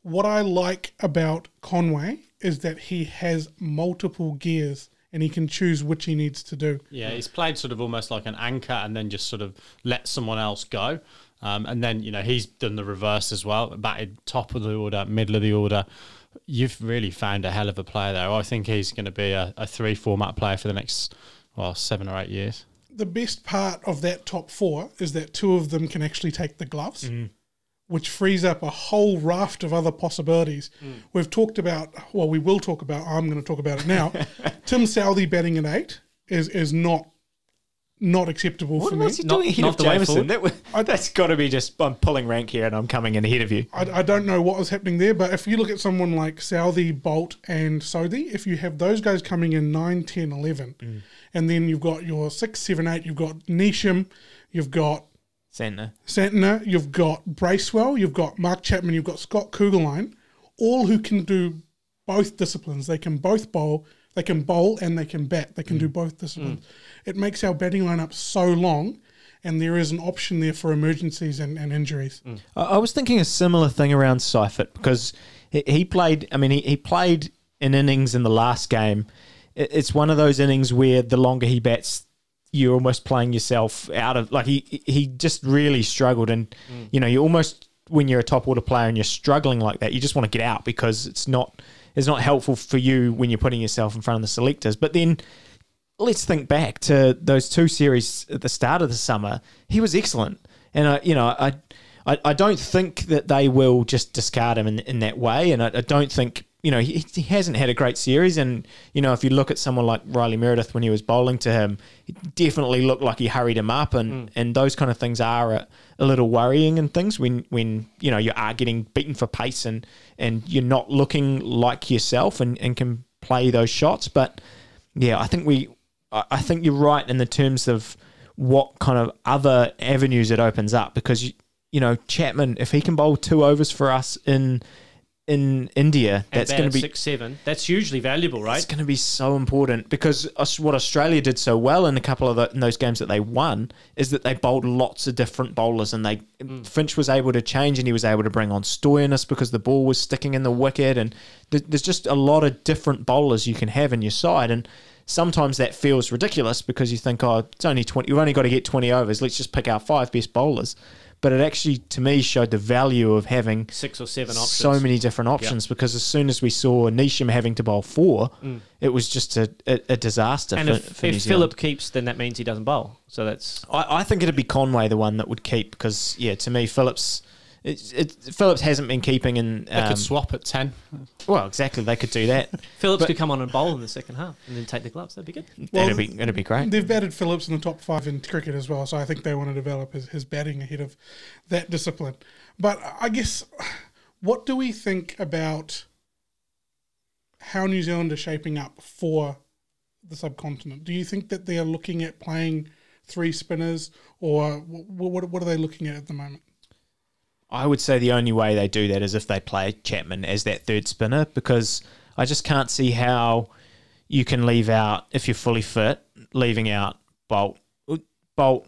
What I like about Conway is that he has multiple gears and he can choose which he needs to do. Yeah, he's played sort of almost like an anchor and then just sort of let someone else go. Um, and then, you know, he's done the reverse as well, batted top of the order, middle of the order. You've really found a hell of a player there. I think he's going to be a, a three format player for the next, well, seven or eight years. The best part of that top four is that two of them can actually take the gloves, which frees up a whole raft of other possibilities. Mm. We've talked about, well, we will talk about, I'm going to talk about it now. Tim Southey batting at eight is, is not not acceptable for me. What's he Not- doing ahead not of Jamieson? That, was- that's got to be just, I'm pulling rank here and I'm coming in ahead of you. I, I don't know what was happening there, but if you look at someone like Southey, Boult, and Sodhi, if you have those guys coming in 9, 10, 11, mm. and then you've got your 6, 7, 8, you've got Neesham, you've got Santner. Santner, you've got Bracewell, you've got Mark Chapman, you've got Scott Kuggeleijn, all who can do both disciplines. They can both bowl, they can bowl and they can bat. They can mm. do both disciplines. It makes our batting lineup so long, and there is an option there for emergencies and, and injuries. Mm. I, I was thinking a similar thing around Seifert because he, he played. I mean, he, he played an innings in the last game. It's one of those innings where the longer he bats, you're almost playing yourself out of. Like he he just really struggled, and mm. you know you almost when you're a top order player and you're struggling like that, you just want to get out because it's not it's not helpful for you when you're putting yourself in front of the selectors. But then let's think back to those two series at the start of the summer. He was excellent, and I, you know, I, I, I don't think that they will just discard him in, in that way, and I, I don't think. You know, he, he hasn't had a great series, and you know, if you look at someone like Riley Meredith when he was bowling to him, he definitely looked like he hurried him up, and, mm. and those kind of things are a, a little worrying and things when when you know you are getting beaten for pace and and you're not looking like yourself and, and can play those shots. But yeah, I think we, I I think you're right in the terms of what kind of other avenues it opens up because you, you know Chapman, if he can bowl two overs for us in in India, that's going to be six seven. That's hugely valuable, right? It's going to be so important because what Australia did so well in a couple of the, in those games that they won is that they bowled lots of different bowlers, and they mm. Finch was able to change, and he was able to bring on Stoinis because the ball was sticking in the wicket, and th- there's just a lot of different bowlers you can have in your side, and sometimes that feels ridiculous because you think, oh, it's only twenty, you've only got to get twenty overs, let's just pick our five best bowlers. But it actually, to me, showed the value of having Six or seven options. so many different options because as soon as we saw Neesham having to bowl four, mm. it was just a, a, a disaster And for, if, for if. Philip keeps, then that means he doesn't bowl. So that's I, I think it'd be Conway the one that would keep because yeah, to me Phillips. It, it, Phillips hasn't been keeping in. They Um, could swap at 10. well, exactly. They could do that. Phillips But- could come on and bowl in the second half and then take the gloves. That'd be good. Well, that'd be that'd be great. They've batted Phillips in the top five in cricket as well, so I think they want to develop his, his batting ahead of that discipline. But I guess, what do we think about how New Zealand is shaping up for the subcontinent? Do you think that they are looking at playing three spinners, or what, what, what are they looking at at the moment? I would say the only way they do that is if they play Chapman as that third spinner because I just can't see how you can leave out if you're fully fit, leaving out Boult, Boult,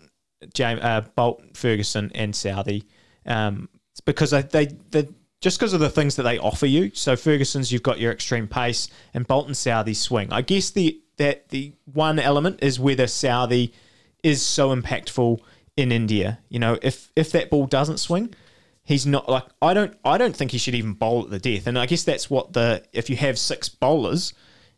James, uh, Boult, Ferguson, and Southey. Um, because they, they, just because of the things that they offer you. So Ferguson's, you've got your extreme pace, and Boult and Southey swing. I guess the that the one element is whether Southey is so impactful in India. You know, if if that ball doesn't swing, he's not like I don't I don't think he should even bowl at the death. And I guess that's what the if you have six bowlers,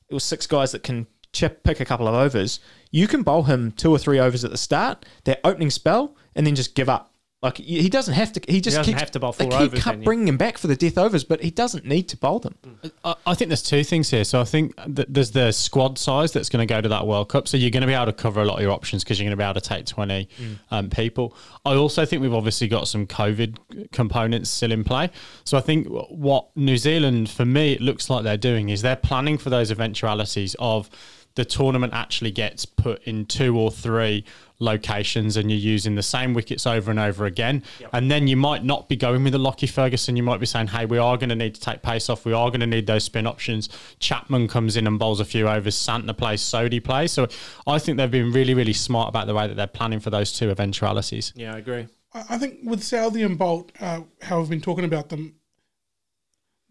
it was six guys that can chip pick a couple of overs. You can bowl him two or three overs at the start, that opening spell, and then just give up. Like he doesn't have to. He just doesn't keeps, have to bowl they four keep overs, cut- then, yeah. bringing him back for the death overs, but he doesn't need to bowl them. I, I think there's two things here. So I think that there's the squad size that's going to go to that World Cup. So you're going to be able to cover a lot of your options because you're going to be able to take 20 um, people. I also think we've obviously got some COVID components still in play. So I think what New Zealand, for me, it looks like they're doing is they're planning for those eventualities of the tournament actually gets put in two or three locations and you're using the same wickets over and over again. And then you might not be going with the Lockie Ferguson. You might be saying, hey, we are going to need to take pace off. We are going to need those spin options. Chapman comes in and bowls a few overs. Santner plays, Sodhi plays. So I think they've been really, really smart about the way that they're planning for those two eventualities. Yeah, I agree. I I think with Southey and Boult, uh, how we've been talking about them,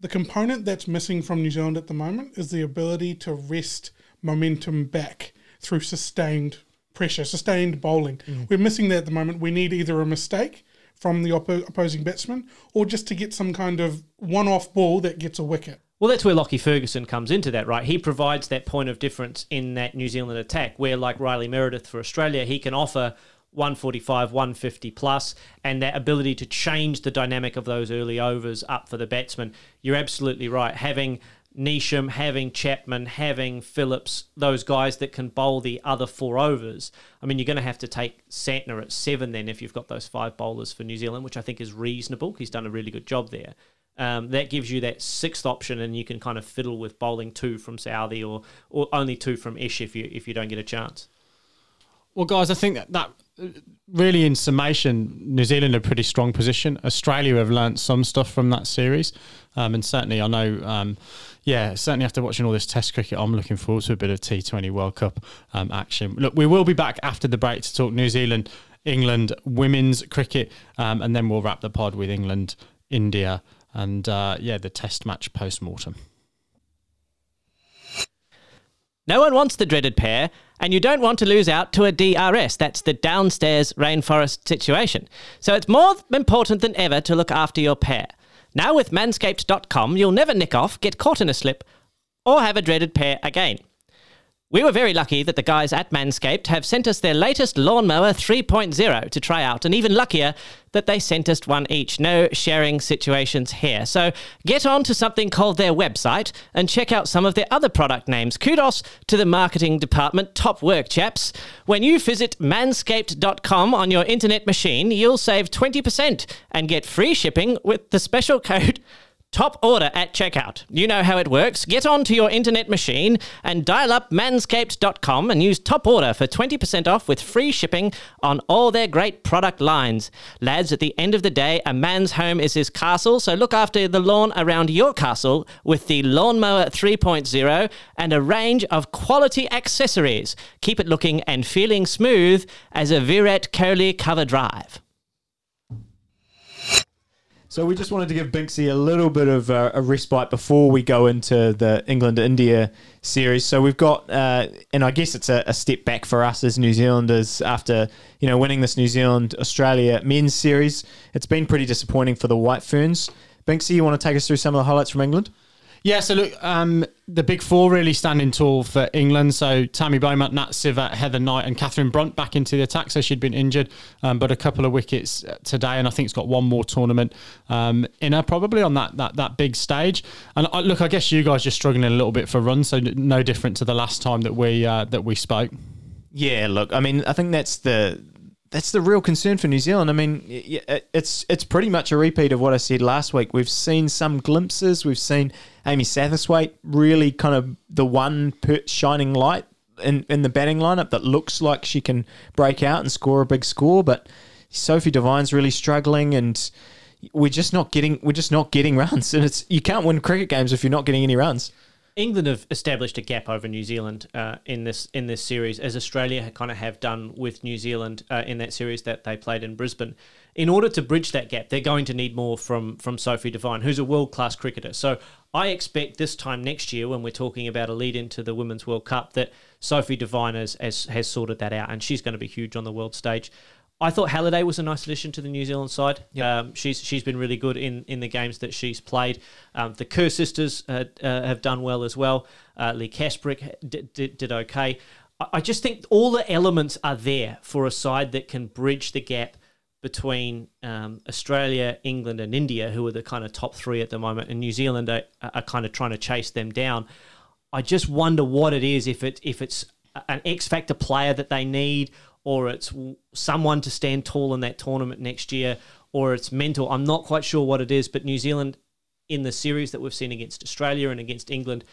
the component that's missing from New Zealand at the moment is the ability to wrest momentum back through sustained pressure, sustained bowling. We're missing that at the moment. We need either a mistake from the oppo- opposing batsman or just to get some kind of one off ball that gets a wicket. Well, that's where Lockie Ferguson comes into that, right? He provides that point of difference in that New Zealand attack, where, like Riley Meredith for Australia, he can offer 145, 150 plus, and that ability to change the dynamic of those early overs up for the batsman. You're absolutely right. Having Neesham, having Chapman, having Phillips, those guys that can bowl the other four overs. I mean, you're going to have to take Santner at seven then if you've got those five bowlers for New Zealand, which I think is reasonable. He's done a really good job there. Um, that gives you that sixth option, and you can kind of fiddle with bowling two from Southey or or only two from Ish if you if you don't get a chance. Well, guys, I think that, that really, in summation, New Zealand are pretty strong position. Australia have learnt some stuff from that series, um, and certainly I know, um, yeah, certainly after watching all this Test cricket, I'm looking forward to a bit of T20 World Cup um, action. Look, we will be back after the break to talk New Zealand, England women's cricket, um, and then we'll wrap the pod with England, India, and uh, yeah, the Test match post mortem. No one wants the dreaded pair, and you don't want to lose out to a DRS. That's the downstairs rainforest situation. So it's more important than ever to look after your pair. Now with manscaped.com, you'll never nick off, get caught in a slip, or have a dreaded pair again. We were very lucky that the guys at Manscaped have sent us their latest Lawnmower 3.0 to try out, and even luckier that they sent us one each. No sharing situations here. So get on to something called their website and check out some of their other product names. Kudos to the marketing department. Top work, chaps. When you visit manscaped.com on your internet machine, you'll save 20% and get free shipping with the special code Top order at checkout. You know how it works. Get onto your internet machine and dial up manscaped.com and use top order for 20% off with free shipping on all their great product lines. Lads, at the end of the day, a man's home is his castle, so look after the lawn around your castle with the Lawnmower 3.0 and a range of quality accessories. Keep it looking and feeling smooth as a Virat Kohli cover drive. So we just wanted to give Binksy a little bit of uh, a respite before we go into the England India series. So we've got, uh, and I guess it's a, a, step back for us as New Zealanders after you know winning this New Zealand Australia men's series. It's been pretty disappointing for the White Ferns. Binksy, you want to take us through some of the highlights from England? Yeah, so look, um, the big four really standing tall for England. So Tammy Beaumont, Nat Sciver, Heather Knight, and Catherine Brunt back into the attack. So she'd been injured, um, but a couple of wickets today, and I think it's got one more tournament um, in her probably on that that that big stage. And I, look, I guess you guys are struggling a little bit for runs, so no different to the last time that we uh, that we spoke. Yeah, look, I mean, I think that's the that's the real concern for New Zealand. I mean, it's it's pretty much a repeat of what I said last week. We've seen some glimpses. We've seen Amy Satterthwaite really kind of the one shining light in, in the batting lineup that looks like she can break out and score a big score. But Sophie Devine's really struggling, and we're just not getting we're just not getting runs. And it's you can't win cricket games if you're not getting any runs. England have established a gap over New Zealand uh, in this in this series, as Australia kind of have done with New Zealand uh, in that series that they played in Brisbane. In order to bridge that gap, they're going to need more from from Sophie Devine, who's a world class cricketer. So I expect this time next year, when we're talking about a lead into the Women's World Cup, that Sophie Devine has, has, has sorted that out, and she's going to be huge on the world stage. I thought Halliday was a nice addition to the New Zealand side. Yep. Um, she's she's been really good in, in the games that she's played. Um, the Kerr sisters uh, uh, have done well as well. Uh, Leigh Kasperek did, did, did okay. I, I just think all the elements are there for a side that can bridge the gap between um, Australia, England, and India, who are the kind of top three at the moment, and New Zealand are, are kind of trying to chase them down. I just wonder what it is if it if it's an X factor player that they need, or it's someone to stand tall in that tournament next year, or it's mental. I'm not quite sure what it is, but New Zealand in the series that we've seen against Australia and against England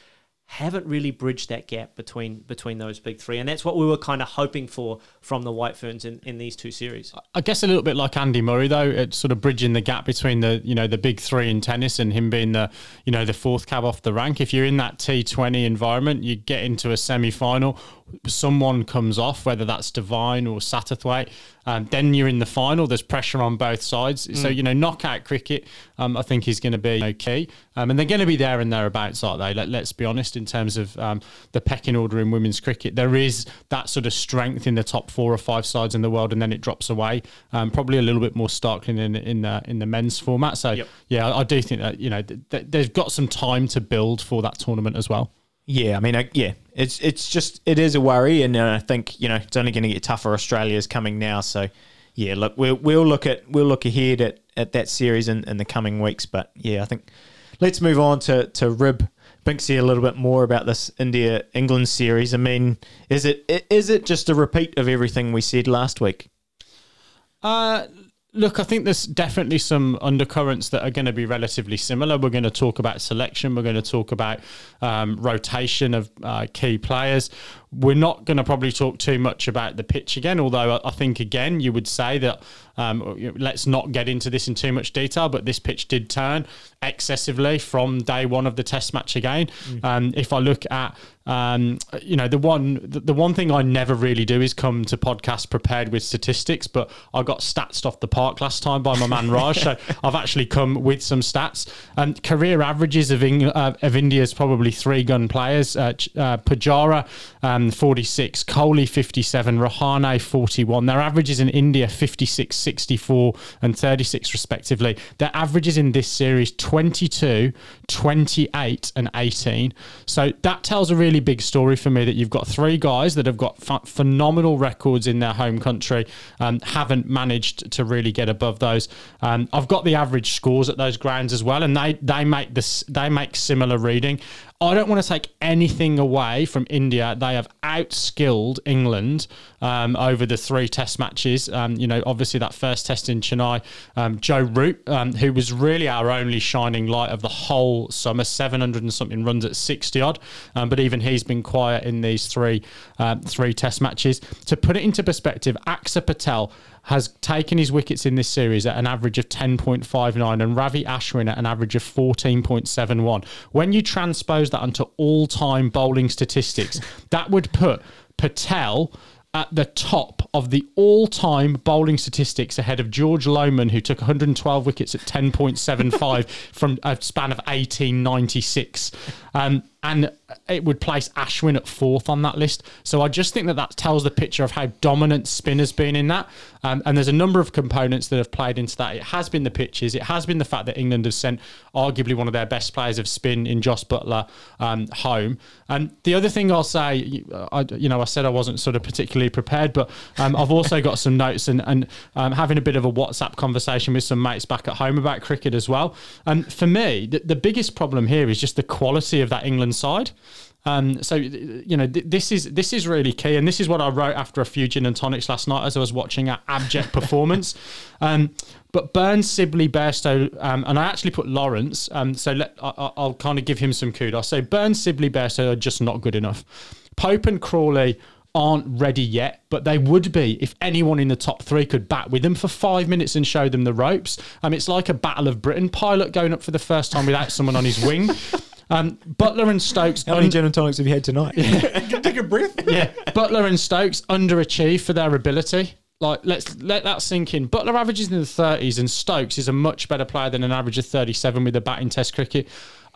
haven't really bridged that gap between between those big three, and that's what we were kind of hoping for from the White Ferns in, in these two series. I guess a little bit like Andy Murray, though, it's sort of bridging the gap between the you know the big three in tennis and him being the you know the fourth cab off the rank. If you're in that T20 environment, you get into a semi final someone comes off, whether that's Devine or Satterthwaite, um, then you're in the final. There's pressure on both sides. Mm. So, you know, knockout cricket, um, I think is going to be okay. Um, and they're going to be there and thereabouts, aren't they? Let, us be honest, in terms of um, the pecking order in women's cricket, there is that sort of strength in the top four or five sides in the world, and then it drops away. Um, probably a little bit more starkly in in, uh, in the men's format. So, yep. yeah, I, I, do think that, you know, th- th- they've got some time to build for that tournament as well. Yeah, I mean, I, yeah, it's it's just it is a worry, and uh, I think you know it's only going to get tougher. Australia's coming now, so yeah, look, we'll we'll look at we'll look ahead at, at that series in, in the coming weeks. But yeah, I think let's move on to to Rib Binksy a little bit more about this India England series. I mean, is it is it just a repeat of everything we said last week? Uh Look, I think there's definitely some undercurrents that are going to be relatively similar. We're going to talk about selection. We're going to talk about um, rotation of uh, key players. We're not going to probably talk too much about the pitch again, although I think, again, you would say that um, let's not get into this in too much detail, but this pitch did turn excessively from day one of the test match again. Mm. Um, if I look at um, you know, the one the, one thing I never really do is come to podcast prepared with statistics, but I got stats off the park last time by my man Raj, so I've actually come with some stats. Um, career averages of Eng- uh, of India's probably three gun players: uh, uh, Pujara, um, forty six, Kohli fifty seven, Rahane forty one. Their averages in India 56, 64, and thirty six respectively. Their averages in this series 22, 28, and eighteen. So that tells a really big story for me that you've got three guys that have got ph- phenomenal records in their home country, um, haven't managed to really get above those. Um, I've got the average scores at those grounds as well, and they they make this they make similar reading. I don't want to take anything away from India. They have outskilled England um, over the three Test matches. Um, you know, obviously that first Test in Chennai, um, Joe Root, um, who was really our only shining light of the whole summer, 700 and something runs at 60 odd, um, but even he's been quiet in these three um, three Test matches. To put it into perspective, Axar Patel has taken his wickets in this series at an average of 10.59 and Ravi Ashwin at an average of 14.71. When you transpose that onto all time bowling statistics, that would put Patel at the top of the all-time bowling statistics ahead of George Lohmann, who took 112 wickets at 10.75 from a span of 1896. Um, and it would place Ashwin at fourth on that list. So I just think that that tells the picture of how dominant spin has been in that. Um, and there's a number of components that have played into that. It has been the pitches. It has been the fact that England have sent arguably one of their best players of spin in Jos Buttler um, home. And the other thing I'll say, I, you know, I said I wasn't sort of particularly prepared, but um, I've also got some notes and, and um, having a bit of a WhatsApp conversation with some mates back at home about cricket as well. And for me, the, the biggest problem here is just the quality of that England side. Um, so you know th- this is this is really key, and this is what I wrote after a few gin and tonics last night as I was watching our abject performance. Um, but Burns, Sibley, Bairstow, um, and I actually put Lawrence. Um, so let, I, will kind of give him some kudos. So Burns, Sibley, Bairstow are just not good enough. Pope and Crawley aren't ready yet, but they would be if anyone in the top three could bat with them for five minutes and show them the ropes. Um, it's like a Battle of Britain pilot going up for the first time without someone on his wing. Um, Buttler and Stokes. How many gin and tonics have you had tonight? Take a breath. yeah, Buttler and Stokes underachieve for their ability. Like let's let that sink in. Buttler averages in the 30s, and Stokes is a much better player than an average of 37 with a bat in Test cricket.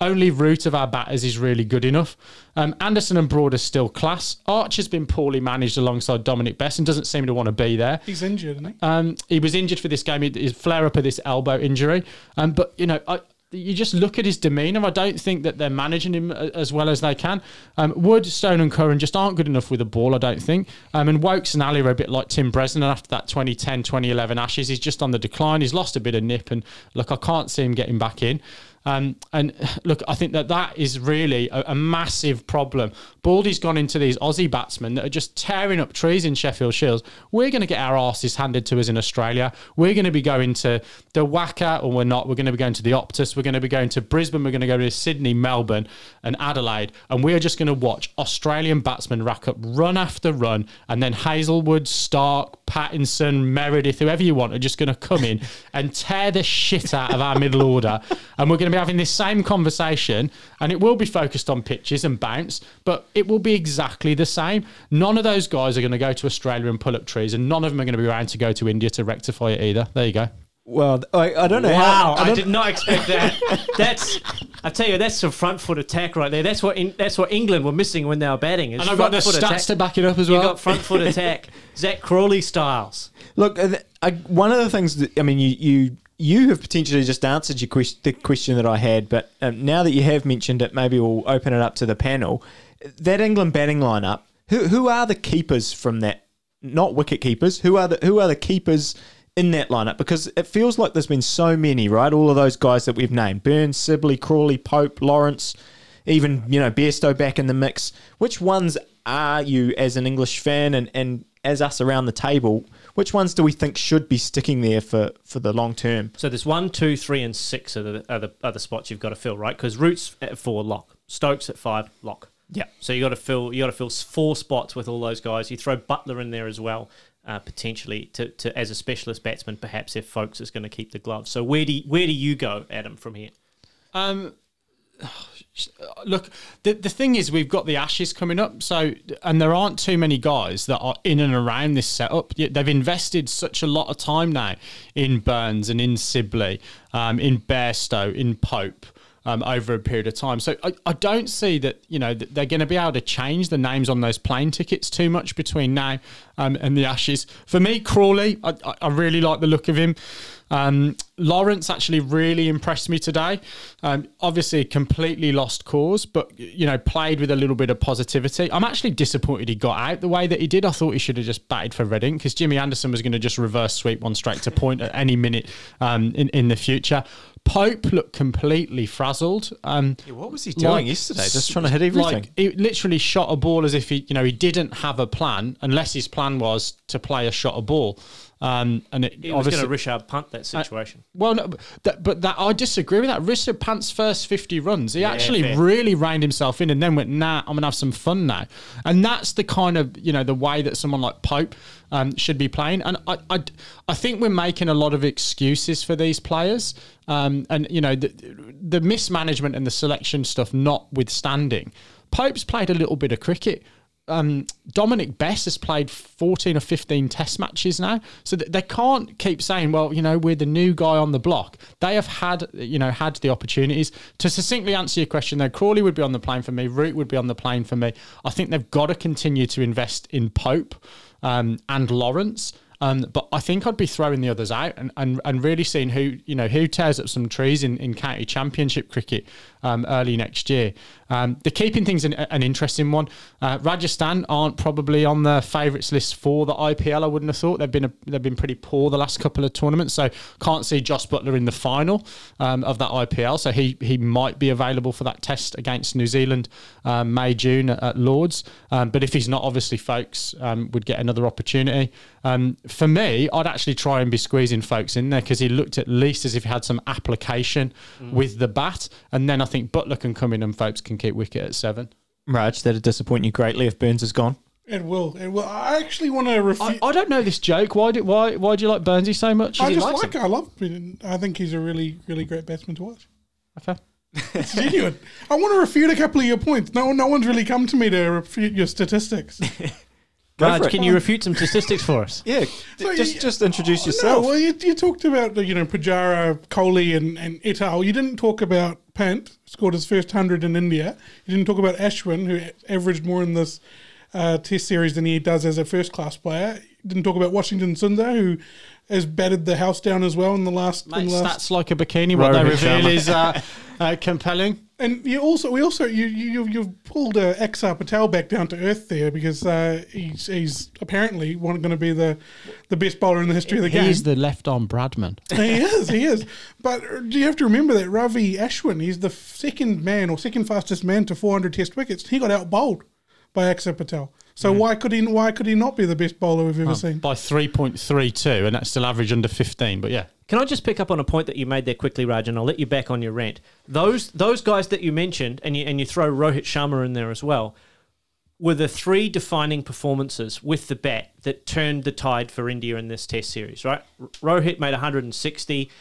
Only Root of our batters is really good enough. Um, Anderson and Broad are still class. Archer's been poorly managed alongside Dominic Bess and doesn't seem to want to be there. He's injured, isn't he? Um, he was injured for this game. His flare up of this elbow injury. Um, but you know, I, you just look at his demeanour. I don't think that they're managing him as well as they can. Um, Wood, Stone, and Curran just aren't good enough with the ball, I don't think. Um, and Woakes and Ali are a bit like Tim Bresnan after that 2010 2011 Ashes. He's just on the decline. He's lost a bit of nip, and look, I can't see him getting back in. Um, and look, I think that that is really a, a, massive problem. Baldy's gone into these Aussie batsmen that are just tearing up trees in Sheffield Shields. We're going to get our asses handed to us in Australia. We're going to be going to the WACA, or we're not. We're going to be going to the Optus. We're going to be going to Brisbane. We're going to go to Sydney, Melbourne, and Adelaide. And we are just going to watch Australian batsmen rack up run after run. And then Hazlewood, Stark, Pattinson, Meredith, whoever you want, are just going to come in and tear the shit out of our middle order. And we're going to be having this same conversation, and it will be focused on pitches and bounce, but it will be exactly the same. None of those guys are going to go to Australia and pull up trees, and none of them are going to be around to go to India to rectify it either. There you go. Well, I, I don't know. Wow, how, I, I did not expect that. that's, I tell you, that's some front foot attack right there. That's what in, that's what England were missing when they were batting. And I've got the stats attack. to back it up as well. You got front foot attack, Zak Crawley styles. Look, uh, I, one of the things that I mean, you you you have potentially just answered your the question that I had, but um, now that you have mentioned it, maybe we'll open it up to the panel. That England batting lineup, who who are the keepers from that? Not wicket keepers. Who are the who are the keepers in that lineup? Because it feels like there's been so many, right? All of those guys that we've named: Burns, Sibley, Crawley, Pope, Lawrence, even you know Bairstow back in the mix. Which ones are you as an English fan and and as us around the table? Which ones do we think should be sticking there for, for the long term? So there's one, two, three, and six are the are the, are the spots you've got to fill, right? Because Roots at four, lock. Stokes at five, lock. Yeah. So you got to fill you got to fill four spots with all those guys. You throw Buttler in there as well, uh, potentially to, to as a specialist batsman, perhaps if Foakes is going to keep the gloves. So where do you, where do you go, Adam, from here? Um, look, the the thing is, we've got the Ashes coming up, so and there aren't too many guys that are in and around this setup. They've invested such a lot of time now in Burns and in Sibley, um, in Bairstow, in Pope. Um, over a period of time, so I, I don't see that you know that they're going to be able to change the names on those plane tickets too much between now um, and the Ashes. For me, Crawley, I, I really like the look of him. Um, Lawrence actually really impressed me today. Um, obviously, completely lost cause, but you know, played with a little bit of positivity. I'm actually disappointed he got out the way that he did. I thought he should have just batted for Reading because Jimmy Anderson was going to just reverse sweep one straight to point at any minute um, in in the future. Pope looked completely frazzled. Um, Yeah, what was he doing yesterday? Just trying to hit everything. Like he literally shot a ball as if he, you know, he didn't have a plan, unless his plan was to play a shot a ball. Um, and it He was going to Rishabh Pant that situation. well, no, but that, but that I disagree with that. Rishabh Pant's first fifty runs, he actually fair. really reined himself in, and then went, "Nah, I'm gonna have some fun now." And that's the kind of you know the way that someone like Pope um, should be playing. And I, I, I think we're making a lot of excuses for these players, um, and you know the, the mismanagement and the selection stuff notwithstanding. Pope's played a little bit of cricket um, Dominic Bess has played 14 or 15 test matches now. So th- they can't keep saying, well, you know, we're the new guy on the block. They have had, you know, had the opportunities. To succinctly answer your question, though, Crawley would be on the plane for me. Root would be on the plane for me. I think they've got to continue to invest in Pope um, and Lawrence. Um, but I think I'd be throwing the others out and, and, and really seeing who you know who tears up some trees in, in county championship cricket um, early next year. Um, the keeping things an, an interesting one. Uh, Rajasthan aren't probably on the favourites list for the IPL. I wouldn't have thought they've been a, they've been pretty poor the last couple of tournaments. So can't see Josh Buttler in the final um, of that IPL. So he he might be available for that test against New Zealand um, May June at, at Lords. Um, but if he's not, obviously Foakes would get another opportunity. Um, for me, I'd actually try and be squeezing Foakes in there because he looked at least as if he had some application with the bat. And then I think Buttler can come in and Foakes can keep wicket at seven. Raj, that'd disappoint you greatly if Burns is gone. It will. It will. I actually want to refute. I, I don't know this joke. Why do why why do you like Burnsy so much? I just like him. I love him. I think he's a really, really great batsman to watch. Okay. It's genuine. I want to refute a couple of your points. No, no one's really come to me to refute your statistics. Go Raj, can you refute some statistics for us? Yeah, So just you- just introduce No, yourself. well, you, you talked about the you know Pujara, Kohli, and and et al. You didn't talk about Pant scored his first hundred in India. You didn't talk about Ashwin, who averaged more in this uh, Test series than he does as a first class player. You didn't talk about Washington Sundar, who has batted the house down as well in the last. in the last stats like a bikini. What they Rohit reveal Sharma. is uh, uh, compelling. And you also, we also, you you you've pulled uh, Patel back down to earth there because uh, he's he's apparently going to be the the best bowler in the history of the game. He's the left arm Bradman. he is, he is. But uh, do you have to remember that Ravi Ashwin, he's the second man or second fastest man to 400 Test wickets. He got out bowled by Axar Patel. So why could he why could he not be the best bowler we've ever seen? by 3.32, and that's still average under 15. But yeah, Can I just pick up on a point that you made there quickly, Raj, and I'll let you back on your rant. Those those guys that you mentioned, and you and you throw Rohit Sharma in there as well, were the three defining performances with the bat that turned the tide for India in this Test series. Right, Rohit made 160.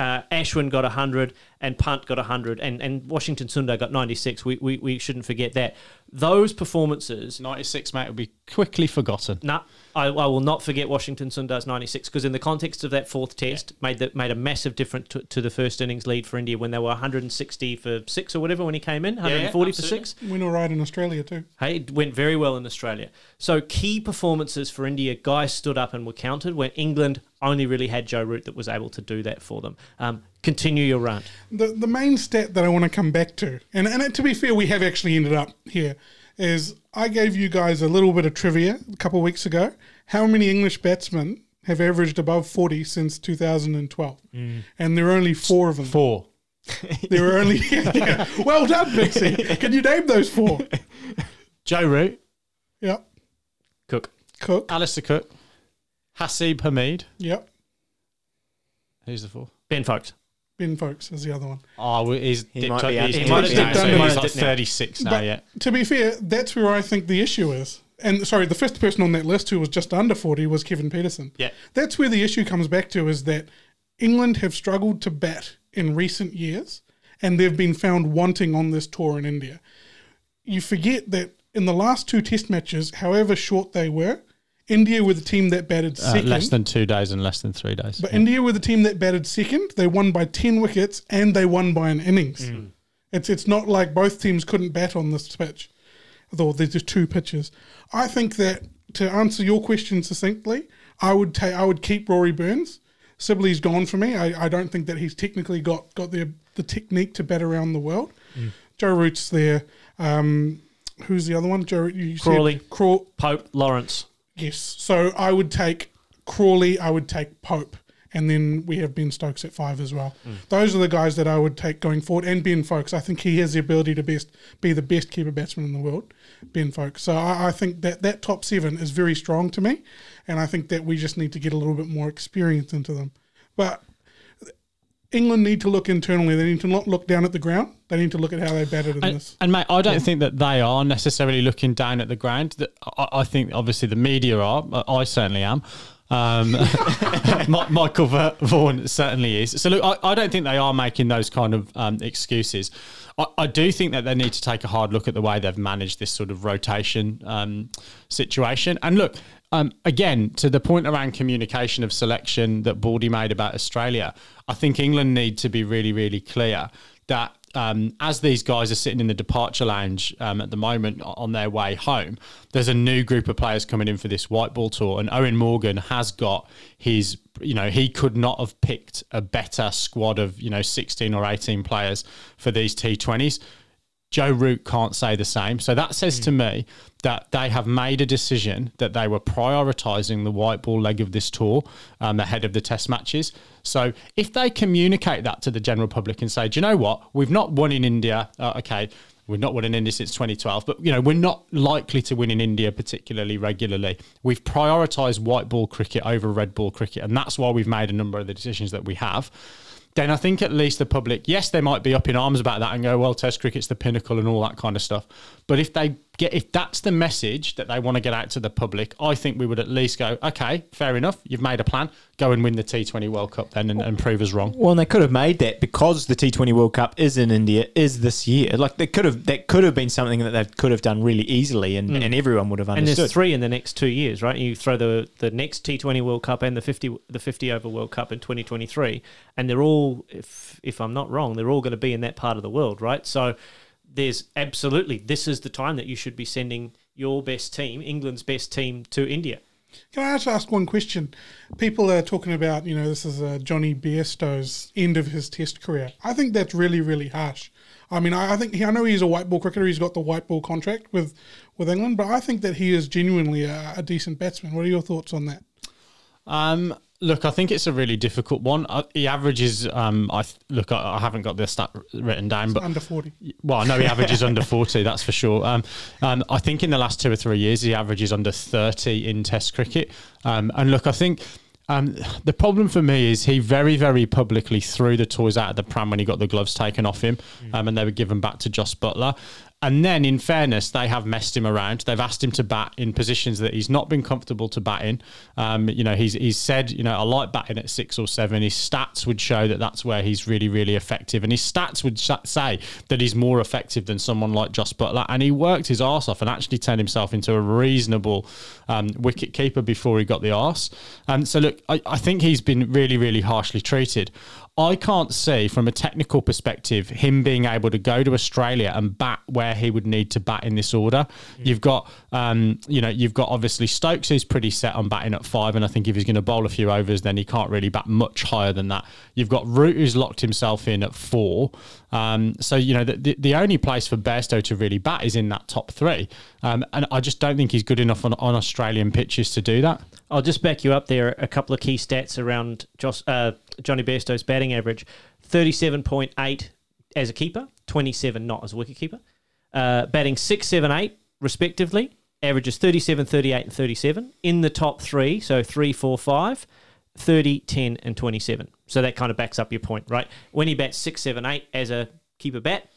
Uh, Ashwin got 100 and Pant got 100 and, and Washington Sundar got 96. We, we, we shouldn't forget that. Those performances 96, mate, will be quickly forgotten. no, I, I will not forget Washington Sundar's 96 because in the context of that fourth test, made the, made a massive difference to, to the first innings lead for India when they were 160 for six or whatever when he came in, 140 for six. Went all right in Australia too. Hey, it went very well in Australia. So key performances for India, guys stood up and were counted when England only really had Joe Root that was able to do that for them. Um, continue your run. The the main stat that I want to come back to, and and to be fair, we have actually ended up here, is I gave you guys a little bit of trivia a couple of weeks ago. How many English batsmen have averaged above 40 since 2012? And there are only four of them. Four. There were only. yeah. Well done, Pixie. Can you name those four? Joe Root, Yep. Cook. Cook. Alastair Cook, Haseeb Hameed. Yep. Who's the fourth? Ben Foakes. Ben Foakes is the other one. Oh, well, he's He dipped might up- be out- he's he dipped might be down, out- he's like have dipped now. 36 now, But yeah. to be fair, that's where I think the issue is. And sorry, the first person on that list who was just under 40 was Kevin Pietersen. Yeah. That's where the issue comes back to is that England have struggled to bat in recent years and they've been found wanting on this tour in India. You forget that in the last two test matches, however short they were, India were the team that batted Uh, second. less than two days and less than three days. But India were the team that batted second. They won by 10 wickets and they won by an innings. It's it's not like both teams couldn't bat on this pitch. Although there's just two pitches. I think that to answer your question succinctly, I would take I would keep Rory Burns Sibley's gone for me. I, I don't think that he's technically got got the the technique to bat around the world. Joe Root's there. Um, who's the other one? Joe you said Crawley. Craw- Pope, Lawrence. Yes. So I would take Crawley, I would take Pope, and then we have Ben Stokes at five as well. Mm. Those are the guys that I would take going forward. And Ben Foakes, I think he has the ability to best be the best keeper batsman in the world. Ben Foakes. So I, I think that that top seven is very strong to me, and I think that we just need to get a little bit more experience into them. But England need to look internally. They need to not look down at the ground. They need to look at how they batted in And, this. and mate, I don't think that they are necessarily looking down at the ground. I, I think obviously the media are. I certainly am. Um, Michael Va- Vaughan certainly is. So look, I, I don't think they are making those kind of um, excuses. I, I do think that they need to take a hard look at the way they've managed this sort of rotation um, situation. And look, um, again, to the point around communication of selection that Baldy made about Australia, I think England need to be really, really clear that um, as these guys are sitting in the departure lounge um, at the moment on their way home, there's a new group of players coming in for this white ball tour, and Eoin Morgan has got his, you know, he could not have picked a better squad of, you know, 16 or 18 players for these T20s. Joe Root can't say the same. So that says to me that they have made a decision that they were prioritising the white ball leg of this tour um, ahead of the test matches. So if they communicate that to the general public and say, do you know what? We've not won in India. Uh, okay. We've not won in India since 2012, but you know we're not likely to win in India particularly regularly. We've prioritised white ball cricket over red ball cricket, and that's why we've made a number of the decisions that we have then I think at least the public, yes, they might be up in arms about that and go, well, Test cricket's the pinnacle and all that kind of stuff. But if they get, if that's the message that they want to get out to the public, I think we would at least go, okay, fair enough, you've made a plan, go and win the T20 World Cup then and, and prove us wrong. Well, and they could have made that because the T20 World Cup is in India, is this year. Like they could have, that could have been something that they could have done really easily, and, mm. and everyone would have understood. And there's three in the next two years, right? You throw the the next T20 World Cup and the 50 the 50 over World Cup in 2023, and they're all, if if I'm not wrong, they're all going to be in that part of the world, right? So there's absolutely this is the time that you should be sending your best team, England's best team, to India. Can I just ask one question? People are talking about, you know, this is uh, Jonny Bairstow's end of his Test career. I think that's really, really harsh. I mean, I, I think he, I know he's a white ball cricketer. He's got the white ball contract with, with England, but I think that he is genuinely a, a decent batsman. What are your thoughts on that? Um, look, I think it's a really difficult one. Uh, he averages, um, I th- look, I, I haven't got the stat written down, but Under forty. Well, I know he averages under 40, that's for sure. Um, um, I think in the last two or three years, he averages under 30 in Test cricket. Um, and look, I think um, the problem for me is he very, very publicly threw the toys out of the pram when he got the gloves taken off him um, and they were given back to Jos Buttler. And then, in fairness, they have messed him around. They've asked him to bat in positions that he's not been comfortable to bat in. Um, you know, he's he's said, you know, I like batting at six or seven. His stats would show that that's where he's really, really effective, and his stats would say that he's more effective than someone like Jos Buttler. And he worked his arse off and actually turned himself into a reasonable um, wicket keeper before he got the arse. And so, look, I, I think he's been really, really harshly treated. I can't see from a technical perspective him being able to go to Australia and bat where he would need to bat in this order. You've got, um, you know, you've got obviously Stokes who's pretty set on batting at five, and I think if he's going to bowl a few overs, then he can't really bat much higher than that. You've got Root who's locked himself in at four. Um, so you know the, the only place for Bairstow to really bat is in that top three, um, and I just don't think he's good enough on, on Australian pitches to do that. I'll just back you up there. A couple of key stats around uh, Jonny Bairstow's batting average: thirty-seven point eight as a keeper, twenty-seven not as a wicket keeper. Uh, batting six, seven, eight respectively. Averages 37, 38, and 37 in the top three. So three, four, five, 30, 10, and 27. So that kind of backs up your point, right? When he bats six, seven, eight as a keeper bat,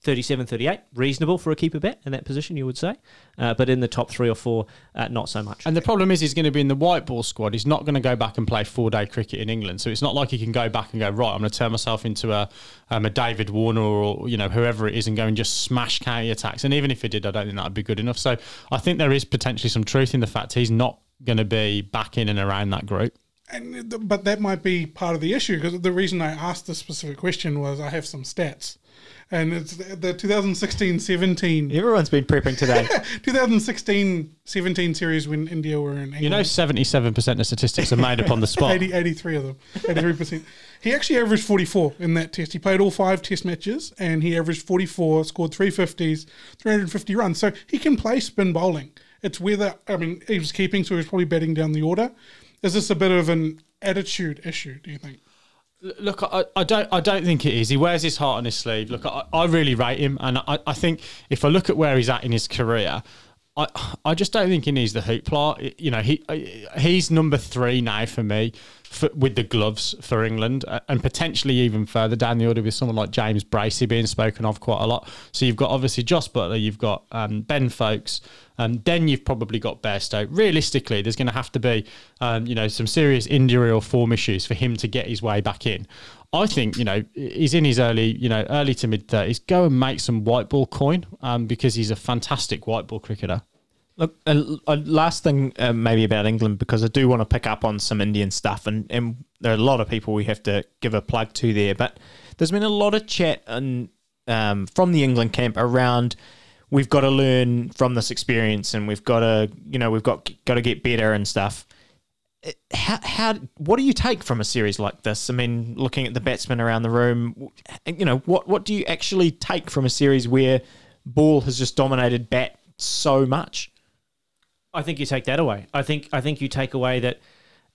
37 38, reasonable for a keeper bat in that position, you would say. Uh, but in the top three or four, uh, not so much. And the problem is, he's going to be in the white ball squad. He's not going to go back and play four day cricket in England. So it's not like he can go back and go right. I'm going to turn myself into a um, a David Warner or you know whoever it is and go and just smash county attacks. And even if he did, I don't think that'd be good enough. So I think there is potentially some truth in the fact he's not going to be back in and around that group. And but that might be part of the issue because the reason I asked this specific question was I have some stats, and it's the the 2016-17 Everyone's been prepping today. 2016-17 series when India were in England. You know, seventy-seven percent of statistics are made up on the spot. 80, 83 of them, 83%. He actually averaged 44 in that test. He played all five test matches and he averaged 44, scored 350s, 350 runs. So he can play spin bowling. It's whether, I mean, he was keeping, so he was probably batting down the order. Is this a bit of an attitude issue, do you think? Look, I, I don't, I don't think it is. He wears his heart on his sleeve. Look, I, I really rate him, and I, I think if I look at where he's at in his career, I, I just don't think he needs the hoopla. You know, he, he's number three now for me, for, with the gloves for England, uh, and potentially even further down the order with someone like James Bracey being spoken of quite a lot. So you've got obviously Jos Buttler, you've got um, Ben Foakes, and then you've probably got Bairstow. Realistically, there's going to have to be, um, you know, some serious injury or form issues for him to get his way back in. I think you know he's in his early, you know, early to mid thirties. Go and make some white ball coin um, because he's a fantastic white ball cricketer. Look, a, a last thing uh, maybe about England because I do want to pick up on some Indian stuff, and, and there are a lot of people we have to give a plug to there. But there's been a lot of chat and um, from the England camp around we've got to learn from this experience, and we've got to you know we've got got to get better and stuff. How, how what do you take from a series like this? I mean, looking at the batsmen around the room, you know, what what do you actually take from a series where ball has just dominated bat so much? I think you take that away. I think I think you take away that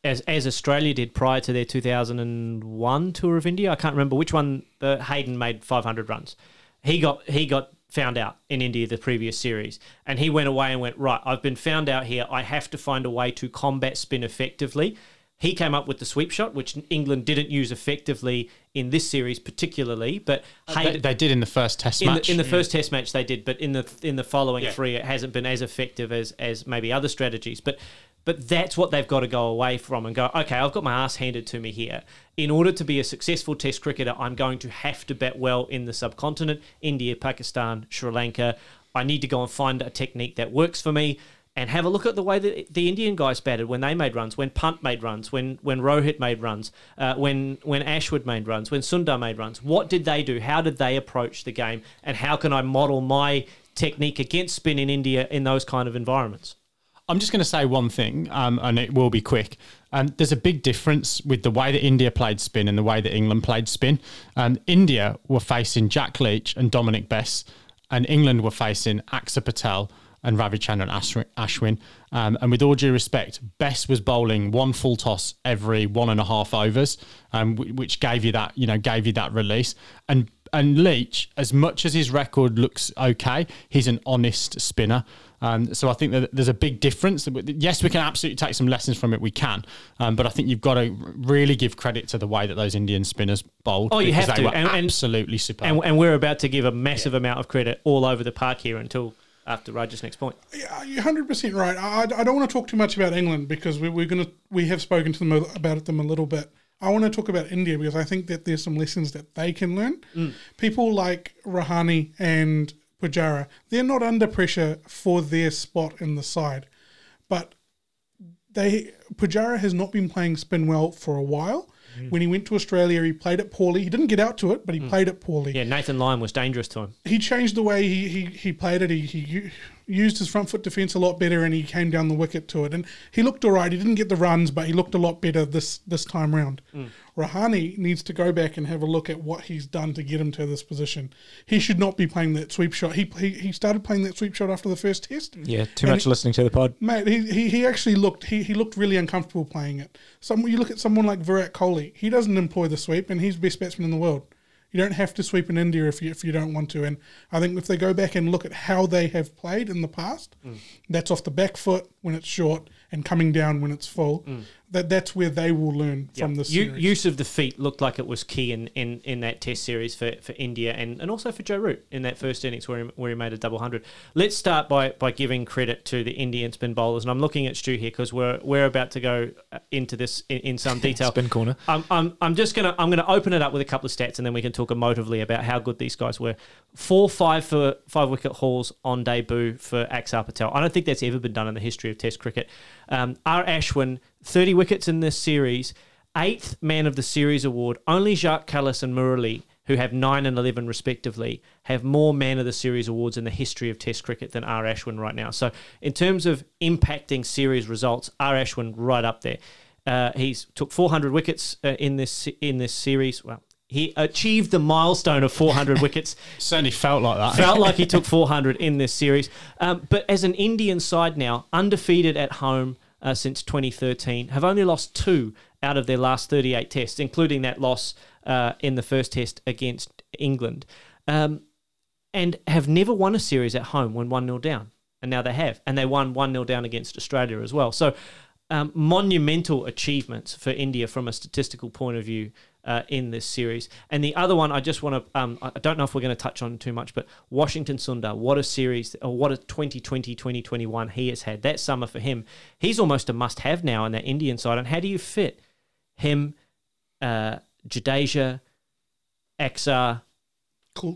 as as Australia did prior to their 2001 tour of India. I can't remember which one. The Hayden made 500 runs. He got he got found out in India the previous series, and he went away and went right. I've been found out here. I have to find a way to combat spin effectively. He came up with the sweep shot, which England didn't use effectively in this series, particularly. But uh, They, Hayden, they did in the first Test in match. the, in the mm. first Test match they did, but in the in the following Yeah. three, it hasn't been as effective as as maybe other strategies. But but that's what they've got to go away from and go. Okay, I've got my ass handed to me here. In order to be a successful Test cricketer, I'm going to have to bat well in the subcontinent: India, Pakistan, Sri Lanka. I need to go and find a technique that works for me. And have a look at the way that the Indian guys batted when they made runs, when Pant made runs, when when Rohit made runs, uh, when when Ashwin made runs, when Sundar made runs. What did they do? How did they approach the game? And how can I model my technique against spin in India in those kind of environments? I'm just going to say one thing, um, and it will be quick. Um, there's a big difference with the way that India played spin and the way that England played spin. Um, India were facing Jack Leach and Dominic Bess, and England were facing Axar Patel and Ravichandran Ashwin- Ashwin. Um, and with all due respect, Bess was bowling one full toss every one and a half overs, um, which gave you that, you know, gave you that release. And and Leach, as much as his record looks okay, he's an honest spinner. Um, so I think that there's a big difference. Yes, we can absolutely take some lessons from it. We can, um, but I think you've got to really give credit to the way that those Indian spinners bowled. Oh, you have they to. were And- and- absolutely superb. And, and we're about to give a massive amount of credit all over the park here until after Raj's next point. Yeah, you're hundred percent right. I, I don't want to talk too much about England because we, we're gonna we have spoken to them about them a little bit. I want to talk about India because I think that there's some lessons that they can learn. People like Rahane and Pujara, they're not under pressure for their spot in the side, but they Pujara has not been playing spin well for a while. Mm. When he went to Australia, he played it poorly. He didn't get out to it, but he mm. played it poorly Yeah, Nathan Lyon was dangerous to him. he changed the way he, he, he played it. He, he used his front foot defence a lot better, and he came down the wicket to it. And he looked all right. He didn't get the runs, but he looked a lot better this this time round. Mm. Rahane needs to go back and have a look at what he's done to get him to this position. He should not be playing that sweep shot. He he, he started playing that sweep shot after the first test. Yeah, too And much listening to the pod. Mate, he, he, he actually looked he, he looked really uncomfortable playing it. Some you look at someone like Virat Kohli, he doesn't employ the sweep, and he's the best batsman in the world. You don't have to sweep in India if you if you don't want to. And I think if they go back and look at how they have played in the past, mm. that's off the back foot when it's short and coming down when it's full. Mm. That that's where they will learn from this U- use of the feet looked like it was key in, in, in that test series for, for India and, and also for Joe Root in that first innings where he, where he made a double hundred. Let's start by, by giving credit to the Indian spin bowlers, and I'm looking at Stu here because we're we're about to go uh, into this in, in some detail. Spin corner. I'm, I'm, I'm just gonna I'm gonna open it up with a couple of stats and then we can talk emotively about how good these guys were. Four five for five wicket hauls on debut for Axar Patel. I don't think that's ever been done in the history of Test cricket. Um, R Ashwin 30 wickets in this series, eighth man of the series award. Only Jacques Kallis and Murali, who have 9 and 11 respectively, have more man of the series awards in the history of Test cricket than R. Ashwin right now. So, in terms of impacting series results, R. Ashwin right up there. Uh, he's took 400 wickets uh, in this in this series. Well, he achieved the milestone of 400 wickets. Certainly felt like that. Felt like he took 400 in this series. Um, but as an Indian side now, undefeated at home uh, since 2013, have only lost two out of their last 38 tests, including that loss uh, in the first test against England, um, and have never won a series at home when 1 0 down. And now they have. And they won 1 0 down against Australia as well. So, um, monumental achievements for India from a statistical point of view uh, in this series. And the other one, I just want to, um, I don't know if we're going to touch on too much, but Washington Sundar, what a series, or what a 2020 2021 he has had. That summer for him, he's almost a must have now in that Indian side. And how do you fit him, uh, Jadeja, Axar, Cool?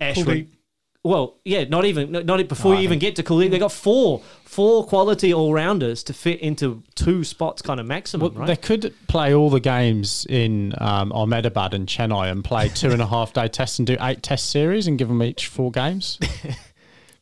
Well, yeah, not even not not before you even get to Kuldeep. They got four four quality all rounders to fit into two spots, kind of maximum, Well, right? They could play all the games in um, Ahmedabad and Chennai and play two and a half day tests and do eight test series and give them each four games.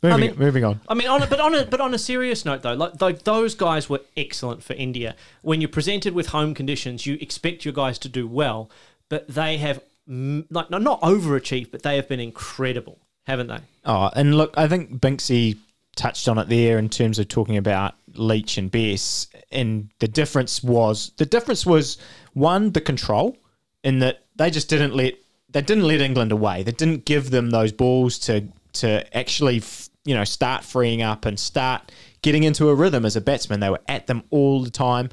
Moving, mean- moving on. I mean, on a, but on a but on a serious note, though, like, like those guys were excellent for India. When you're presented with home conditions, you expect your guys to do well, but they have like no, not overachieved, but they have been incredible, haven't they? Oh, and look, I think Binksy touched on it there in terms of talking about Leach and Bess, and the difference was the difference was one the control in that they just didn't let they didn't let England away. They didn't give them those balls to to actually you know start freeing up and start getting into a rhythm as a batsman. They were at them all the time,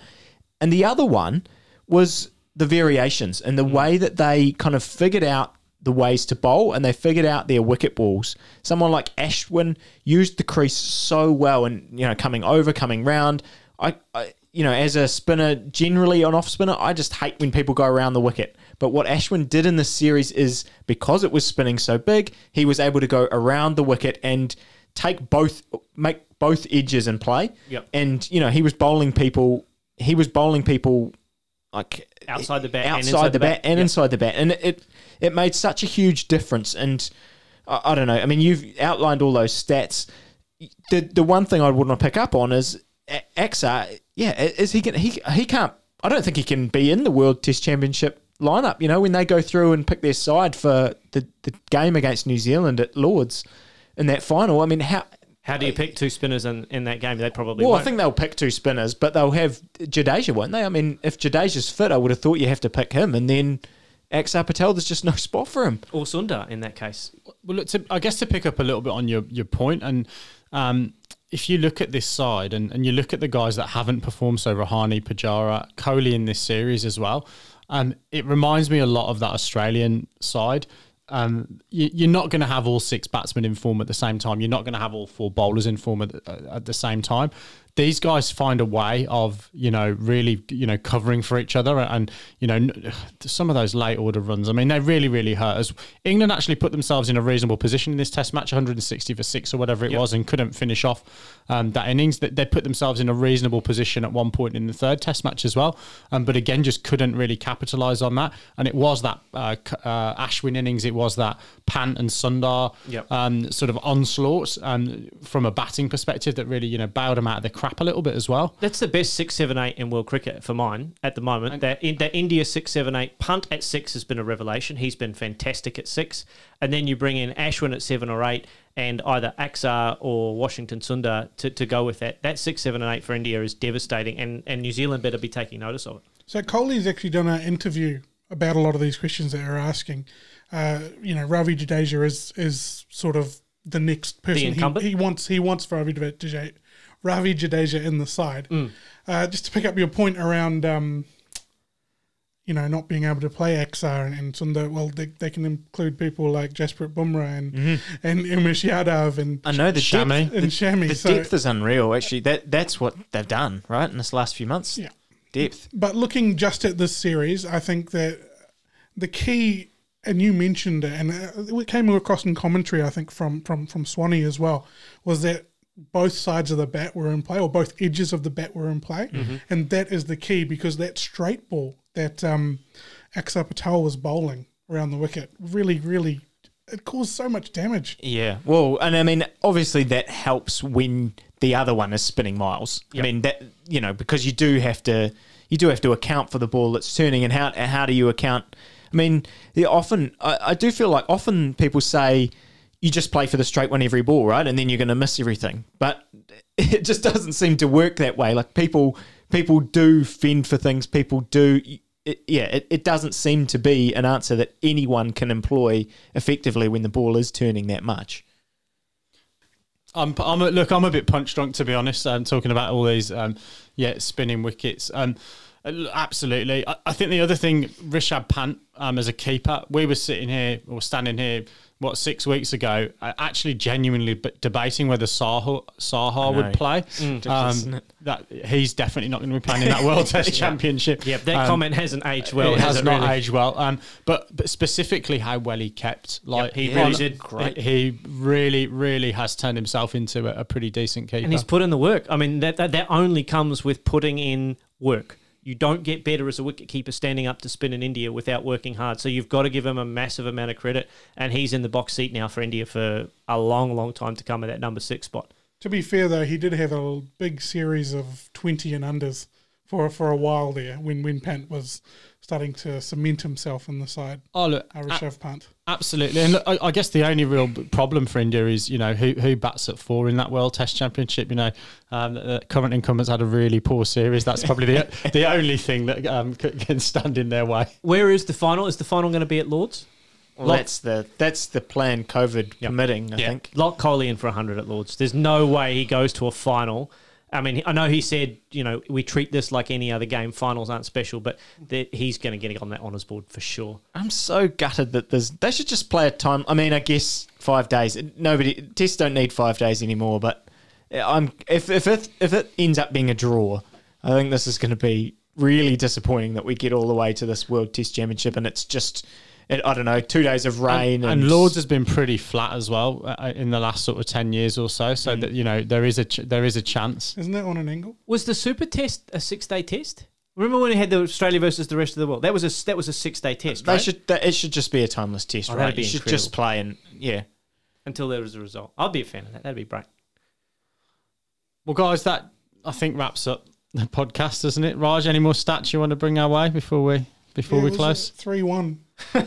and the other one was the variations and the mm. way that they kind of figured out the ways to bowl and they figured out their wicket balls. Someone like Ashwin used the crease so well and you know coming over, coming round. I, I you know as a spinner, generally an off spinner, I just hate when people go around the wicket. But what Ashwin did in this series is because it was spinning so big, he was able to go around the wicket and take both make both edges in play. Yep. And you know he was bowling people. He was bowling people like Outside the bat and outside inside the the bat, bat. and Yep. inside the bat, and it it made such a huge difference. And I, I don't know. I mean, you've outlined all those stats. The the one thing I would want to pick up on is A- Axar. Yeah, is he can he he can't. I don't think he can be in the World Test Championship lineup. You know, when they go through and pick their side for the the game against New Zealand at Lords in that final. I mean, how How do you pick two spinners in, in that game? They probably well, won't. I think they'll pick two spinners, but they'll have Jadeja, won't they? I mean, if Jadeja's fit, I would have thought you have to pick him, and then Axar Patel, there's just no spot for him. or Sundar in that case. Well, look, to, I guess to pick up a little bit on your, your point, and um, if you look at this side and, and you look at the guys that haven't performed, so Rahane, Pujara, Kohli in this series as well, um, it reminds me a lot of that Australian side. Um, you, you're not going to have all six batsmen in form at the same time. You're not going to have all four bowlers in form at, at the same time. These guys find a way of, you know, really, you know, covering for each other. And, you know, some of those late order runs, I mean, they really, really hurt us. England actually put themselves in a reasonable position in this test match, 160 for six or whatever it was, and couldn't finish off um, that innings. That They put themselves in a reasonable position at one point in the third test match as well. Um, but again, just couldn't really capitalise on that. And it was that uh, uh, Ashwin innings, it was that Pant and Sundar Yep. um, sort of onslaughts um, from a batting perspective that really, you know, bailed them out of the crap a little bit as well. That's the best six, seven, eight in world cricket for mine at the moment. That in, that India six, seven, eight Pant at six has been a revelation. He's been fantastic at six, and then you bring in Ashwin at seven or eight, and either Axar or Washington Sundar to, to go with that. That six, seven, and eight for India is devastating, and, and New Zealand better be taking notice of it. So Kohli's actually done an interview about a lot of these questions that you're asking. Uh, you know, Ravi Jadeja is is sort of the next person. incumbent? He, he wants he wants Ravi Jadeja, Ravi Jadeja in the side. Uh, just to pick up your point around, um, you know, not being able to play Axar and, and Sundar. Well, they, they can include people like Jasprit Bumrah and and Umesh Yadav and I know the Shami. depth, and Shami. the so, depth is unreal. Actually, that that's what they've done right in this last few months. Yeah. depth. but looking just at this series, I think that the key, and you mentioned it, and uh, it came across in commentary, I think from from from Swanee as well, was that both sides of the bat were in play, or both edges of the bat were in play, Mm-hmm. and that is the key because that straight ball that um, Axar Patel was bowling around the wicket really, really, it caused so much damage. Yeah. Well, and I mean, obviously that helps when the other one is spinning miles. I mean that you know because you do have to you do have to account for the ball that's turning, and how how do you account? I mean, often I, I do feel like often people say you just play for the straight one every ball, right, and then you're going to miss everything, but it just doesn't seem to work that way. Like people people do fend for things. People do. It, yeah, it, it doesn't seem to be an answer that anyone can employ effectively when the ball is turning that much. I'm, I'm a, look, I'm a bit punch drunk to be honest. I'm talking about all these, um, yeah, spinning wickets. Um, uh, absolutely. I, I think the other thing, Rishabh Pant um, as a keeper, we were sitting here or standing here, what six weeks ago, uh, actually genuinely debating whether Saha Saha would play. isn't Um, that he's definitely not going to be playing in that World Test Championship. Yep, that Um, comment hasn't aged well. it has it not really? aged well. Um, but, but specifically how well he kept, like he really did. Great. He really, really has turned himself into a, a pretty decent keeper. And he's put in the work. I mean, that, that that only comes with putting in work. You don't get better as a wicketkeeper standing up to spin in India without working hard. So you've got to give him a massive amount of credit. And he's in the box seat now for India for a long, long time to come at that number six spot. To be fair, though, he did have a big series of 20 and unders for for a while there when, when Pant was starting to cement himself in the side. oh look, Uh, Pant. Absolutely, and look, I, I guess the only real problem for India is you know who who bats at four in that World Test Championship. You know, um, the the current incumbents had a really poor series. That's probably the the only thing that um, can stand in their way. Where is the final? Is the final going to be at Lords? Well, Lock- that's the that's the plan. COVID permitting, I think. Lock Kohli in for 100 at Lords. There's no way he goes to a final. I mean, I know he said, you know, we treat this like any other game. Finals aren't special, but he's going to get on that honours board for sure. I'm so gutted that there's. They should just play a time. I mean, I guess five days. Nobody tests don't need five days anymore. But I'm if if it if it ends up being a draw, I think this is going to be really disappointing that we get all the way to this World Test Championship and it's just. It, I don't know, two days of rain and, and Lords has been pretty flat as well uh, in the last sort of ten years or so. So that you know there is a ch- there is a chance. Isn't it on an angle? Was the Super Test a six day test? Remember when we had the Australia versus the rest of the world? That was a that was a six day test, They right? should. That, it should just be a timeless test, Oh, right? you should incredible. just play and yeah. Until there is a result. I'd be a fan of that. That'd be great. Well, guys, that I think wraps up the podcast, doesn't it? Raj, any more stats you want to bring our way before we before we close? Three one. Uh,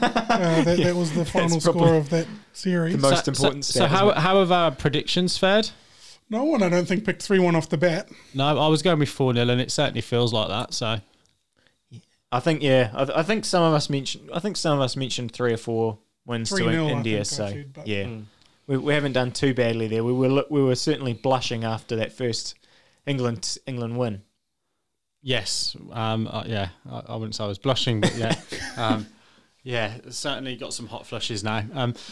that, that was the final probably score of that series. the most so, important So, so how isn't it? how have our predictions fared? no one, I don't think, picked three one off the bat. No, I was going with four 0 and it certainly feels like that. So I think yeah. I, I think some of us mentioned. I think some of us mentioned three or four wins to 3-0, I India. think so said, but- yeah, Mm. we, we haven't done too badly there. We were we were certainly blushing after that first England England win. yes, um, uh, yeah, I, I wouldn't say I was blushing, but yeah, um, yeah, certainly got some hot flushes now. Um,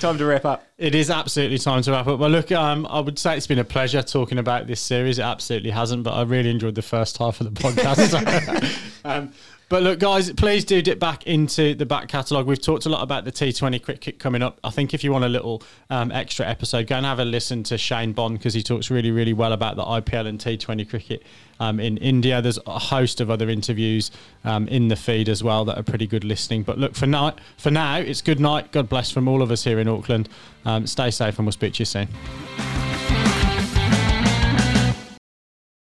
Time to wrap up. It is absolutely time to wrap up. Well, look, um, I would say it's been a pleasure talking about this series. It absolutely hasn't, but I really enjoyed the first half of the podcast. um, but look, guys, please do dip back into the back catalogue. We've talked a lot about the T20 cricket coming up. I think if you want a little um, extra episode, go and have a listen to Shane Bond because he talks really, really well about the IPL and T20 cricket um, in India. There's a host of other interviews um, in the feed as well that are pretty good listening. But look, for now, for now, it's good night. God bless from all of us here in Auckland. Um, stay safe, and we'll speak to you soon.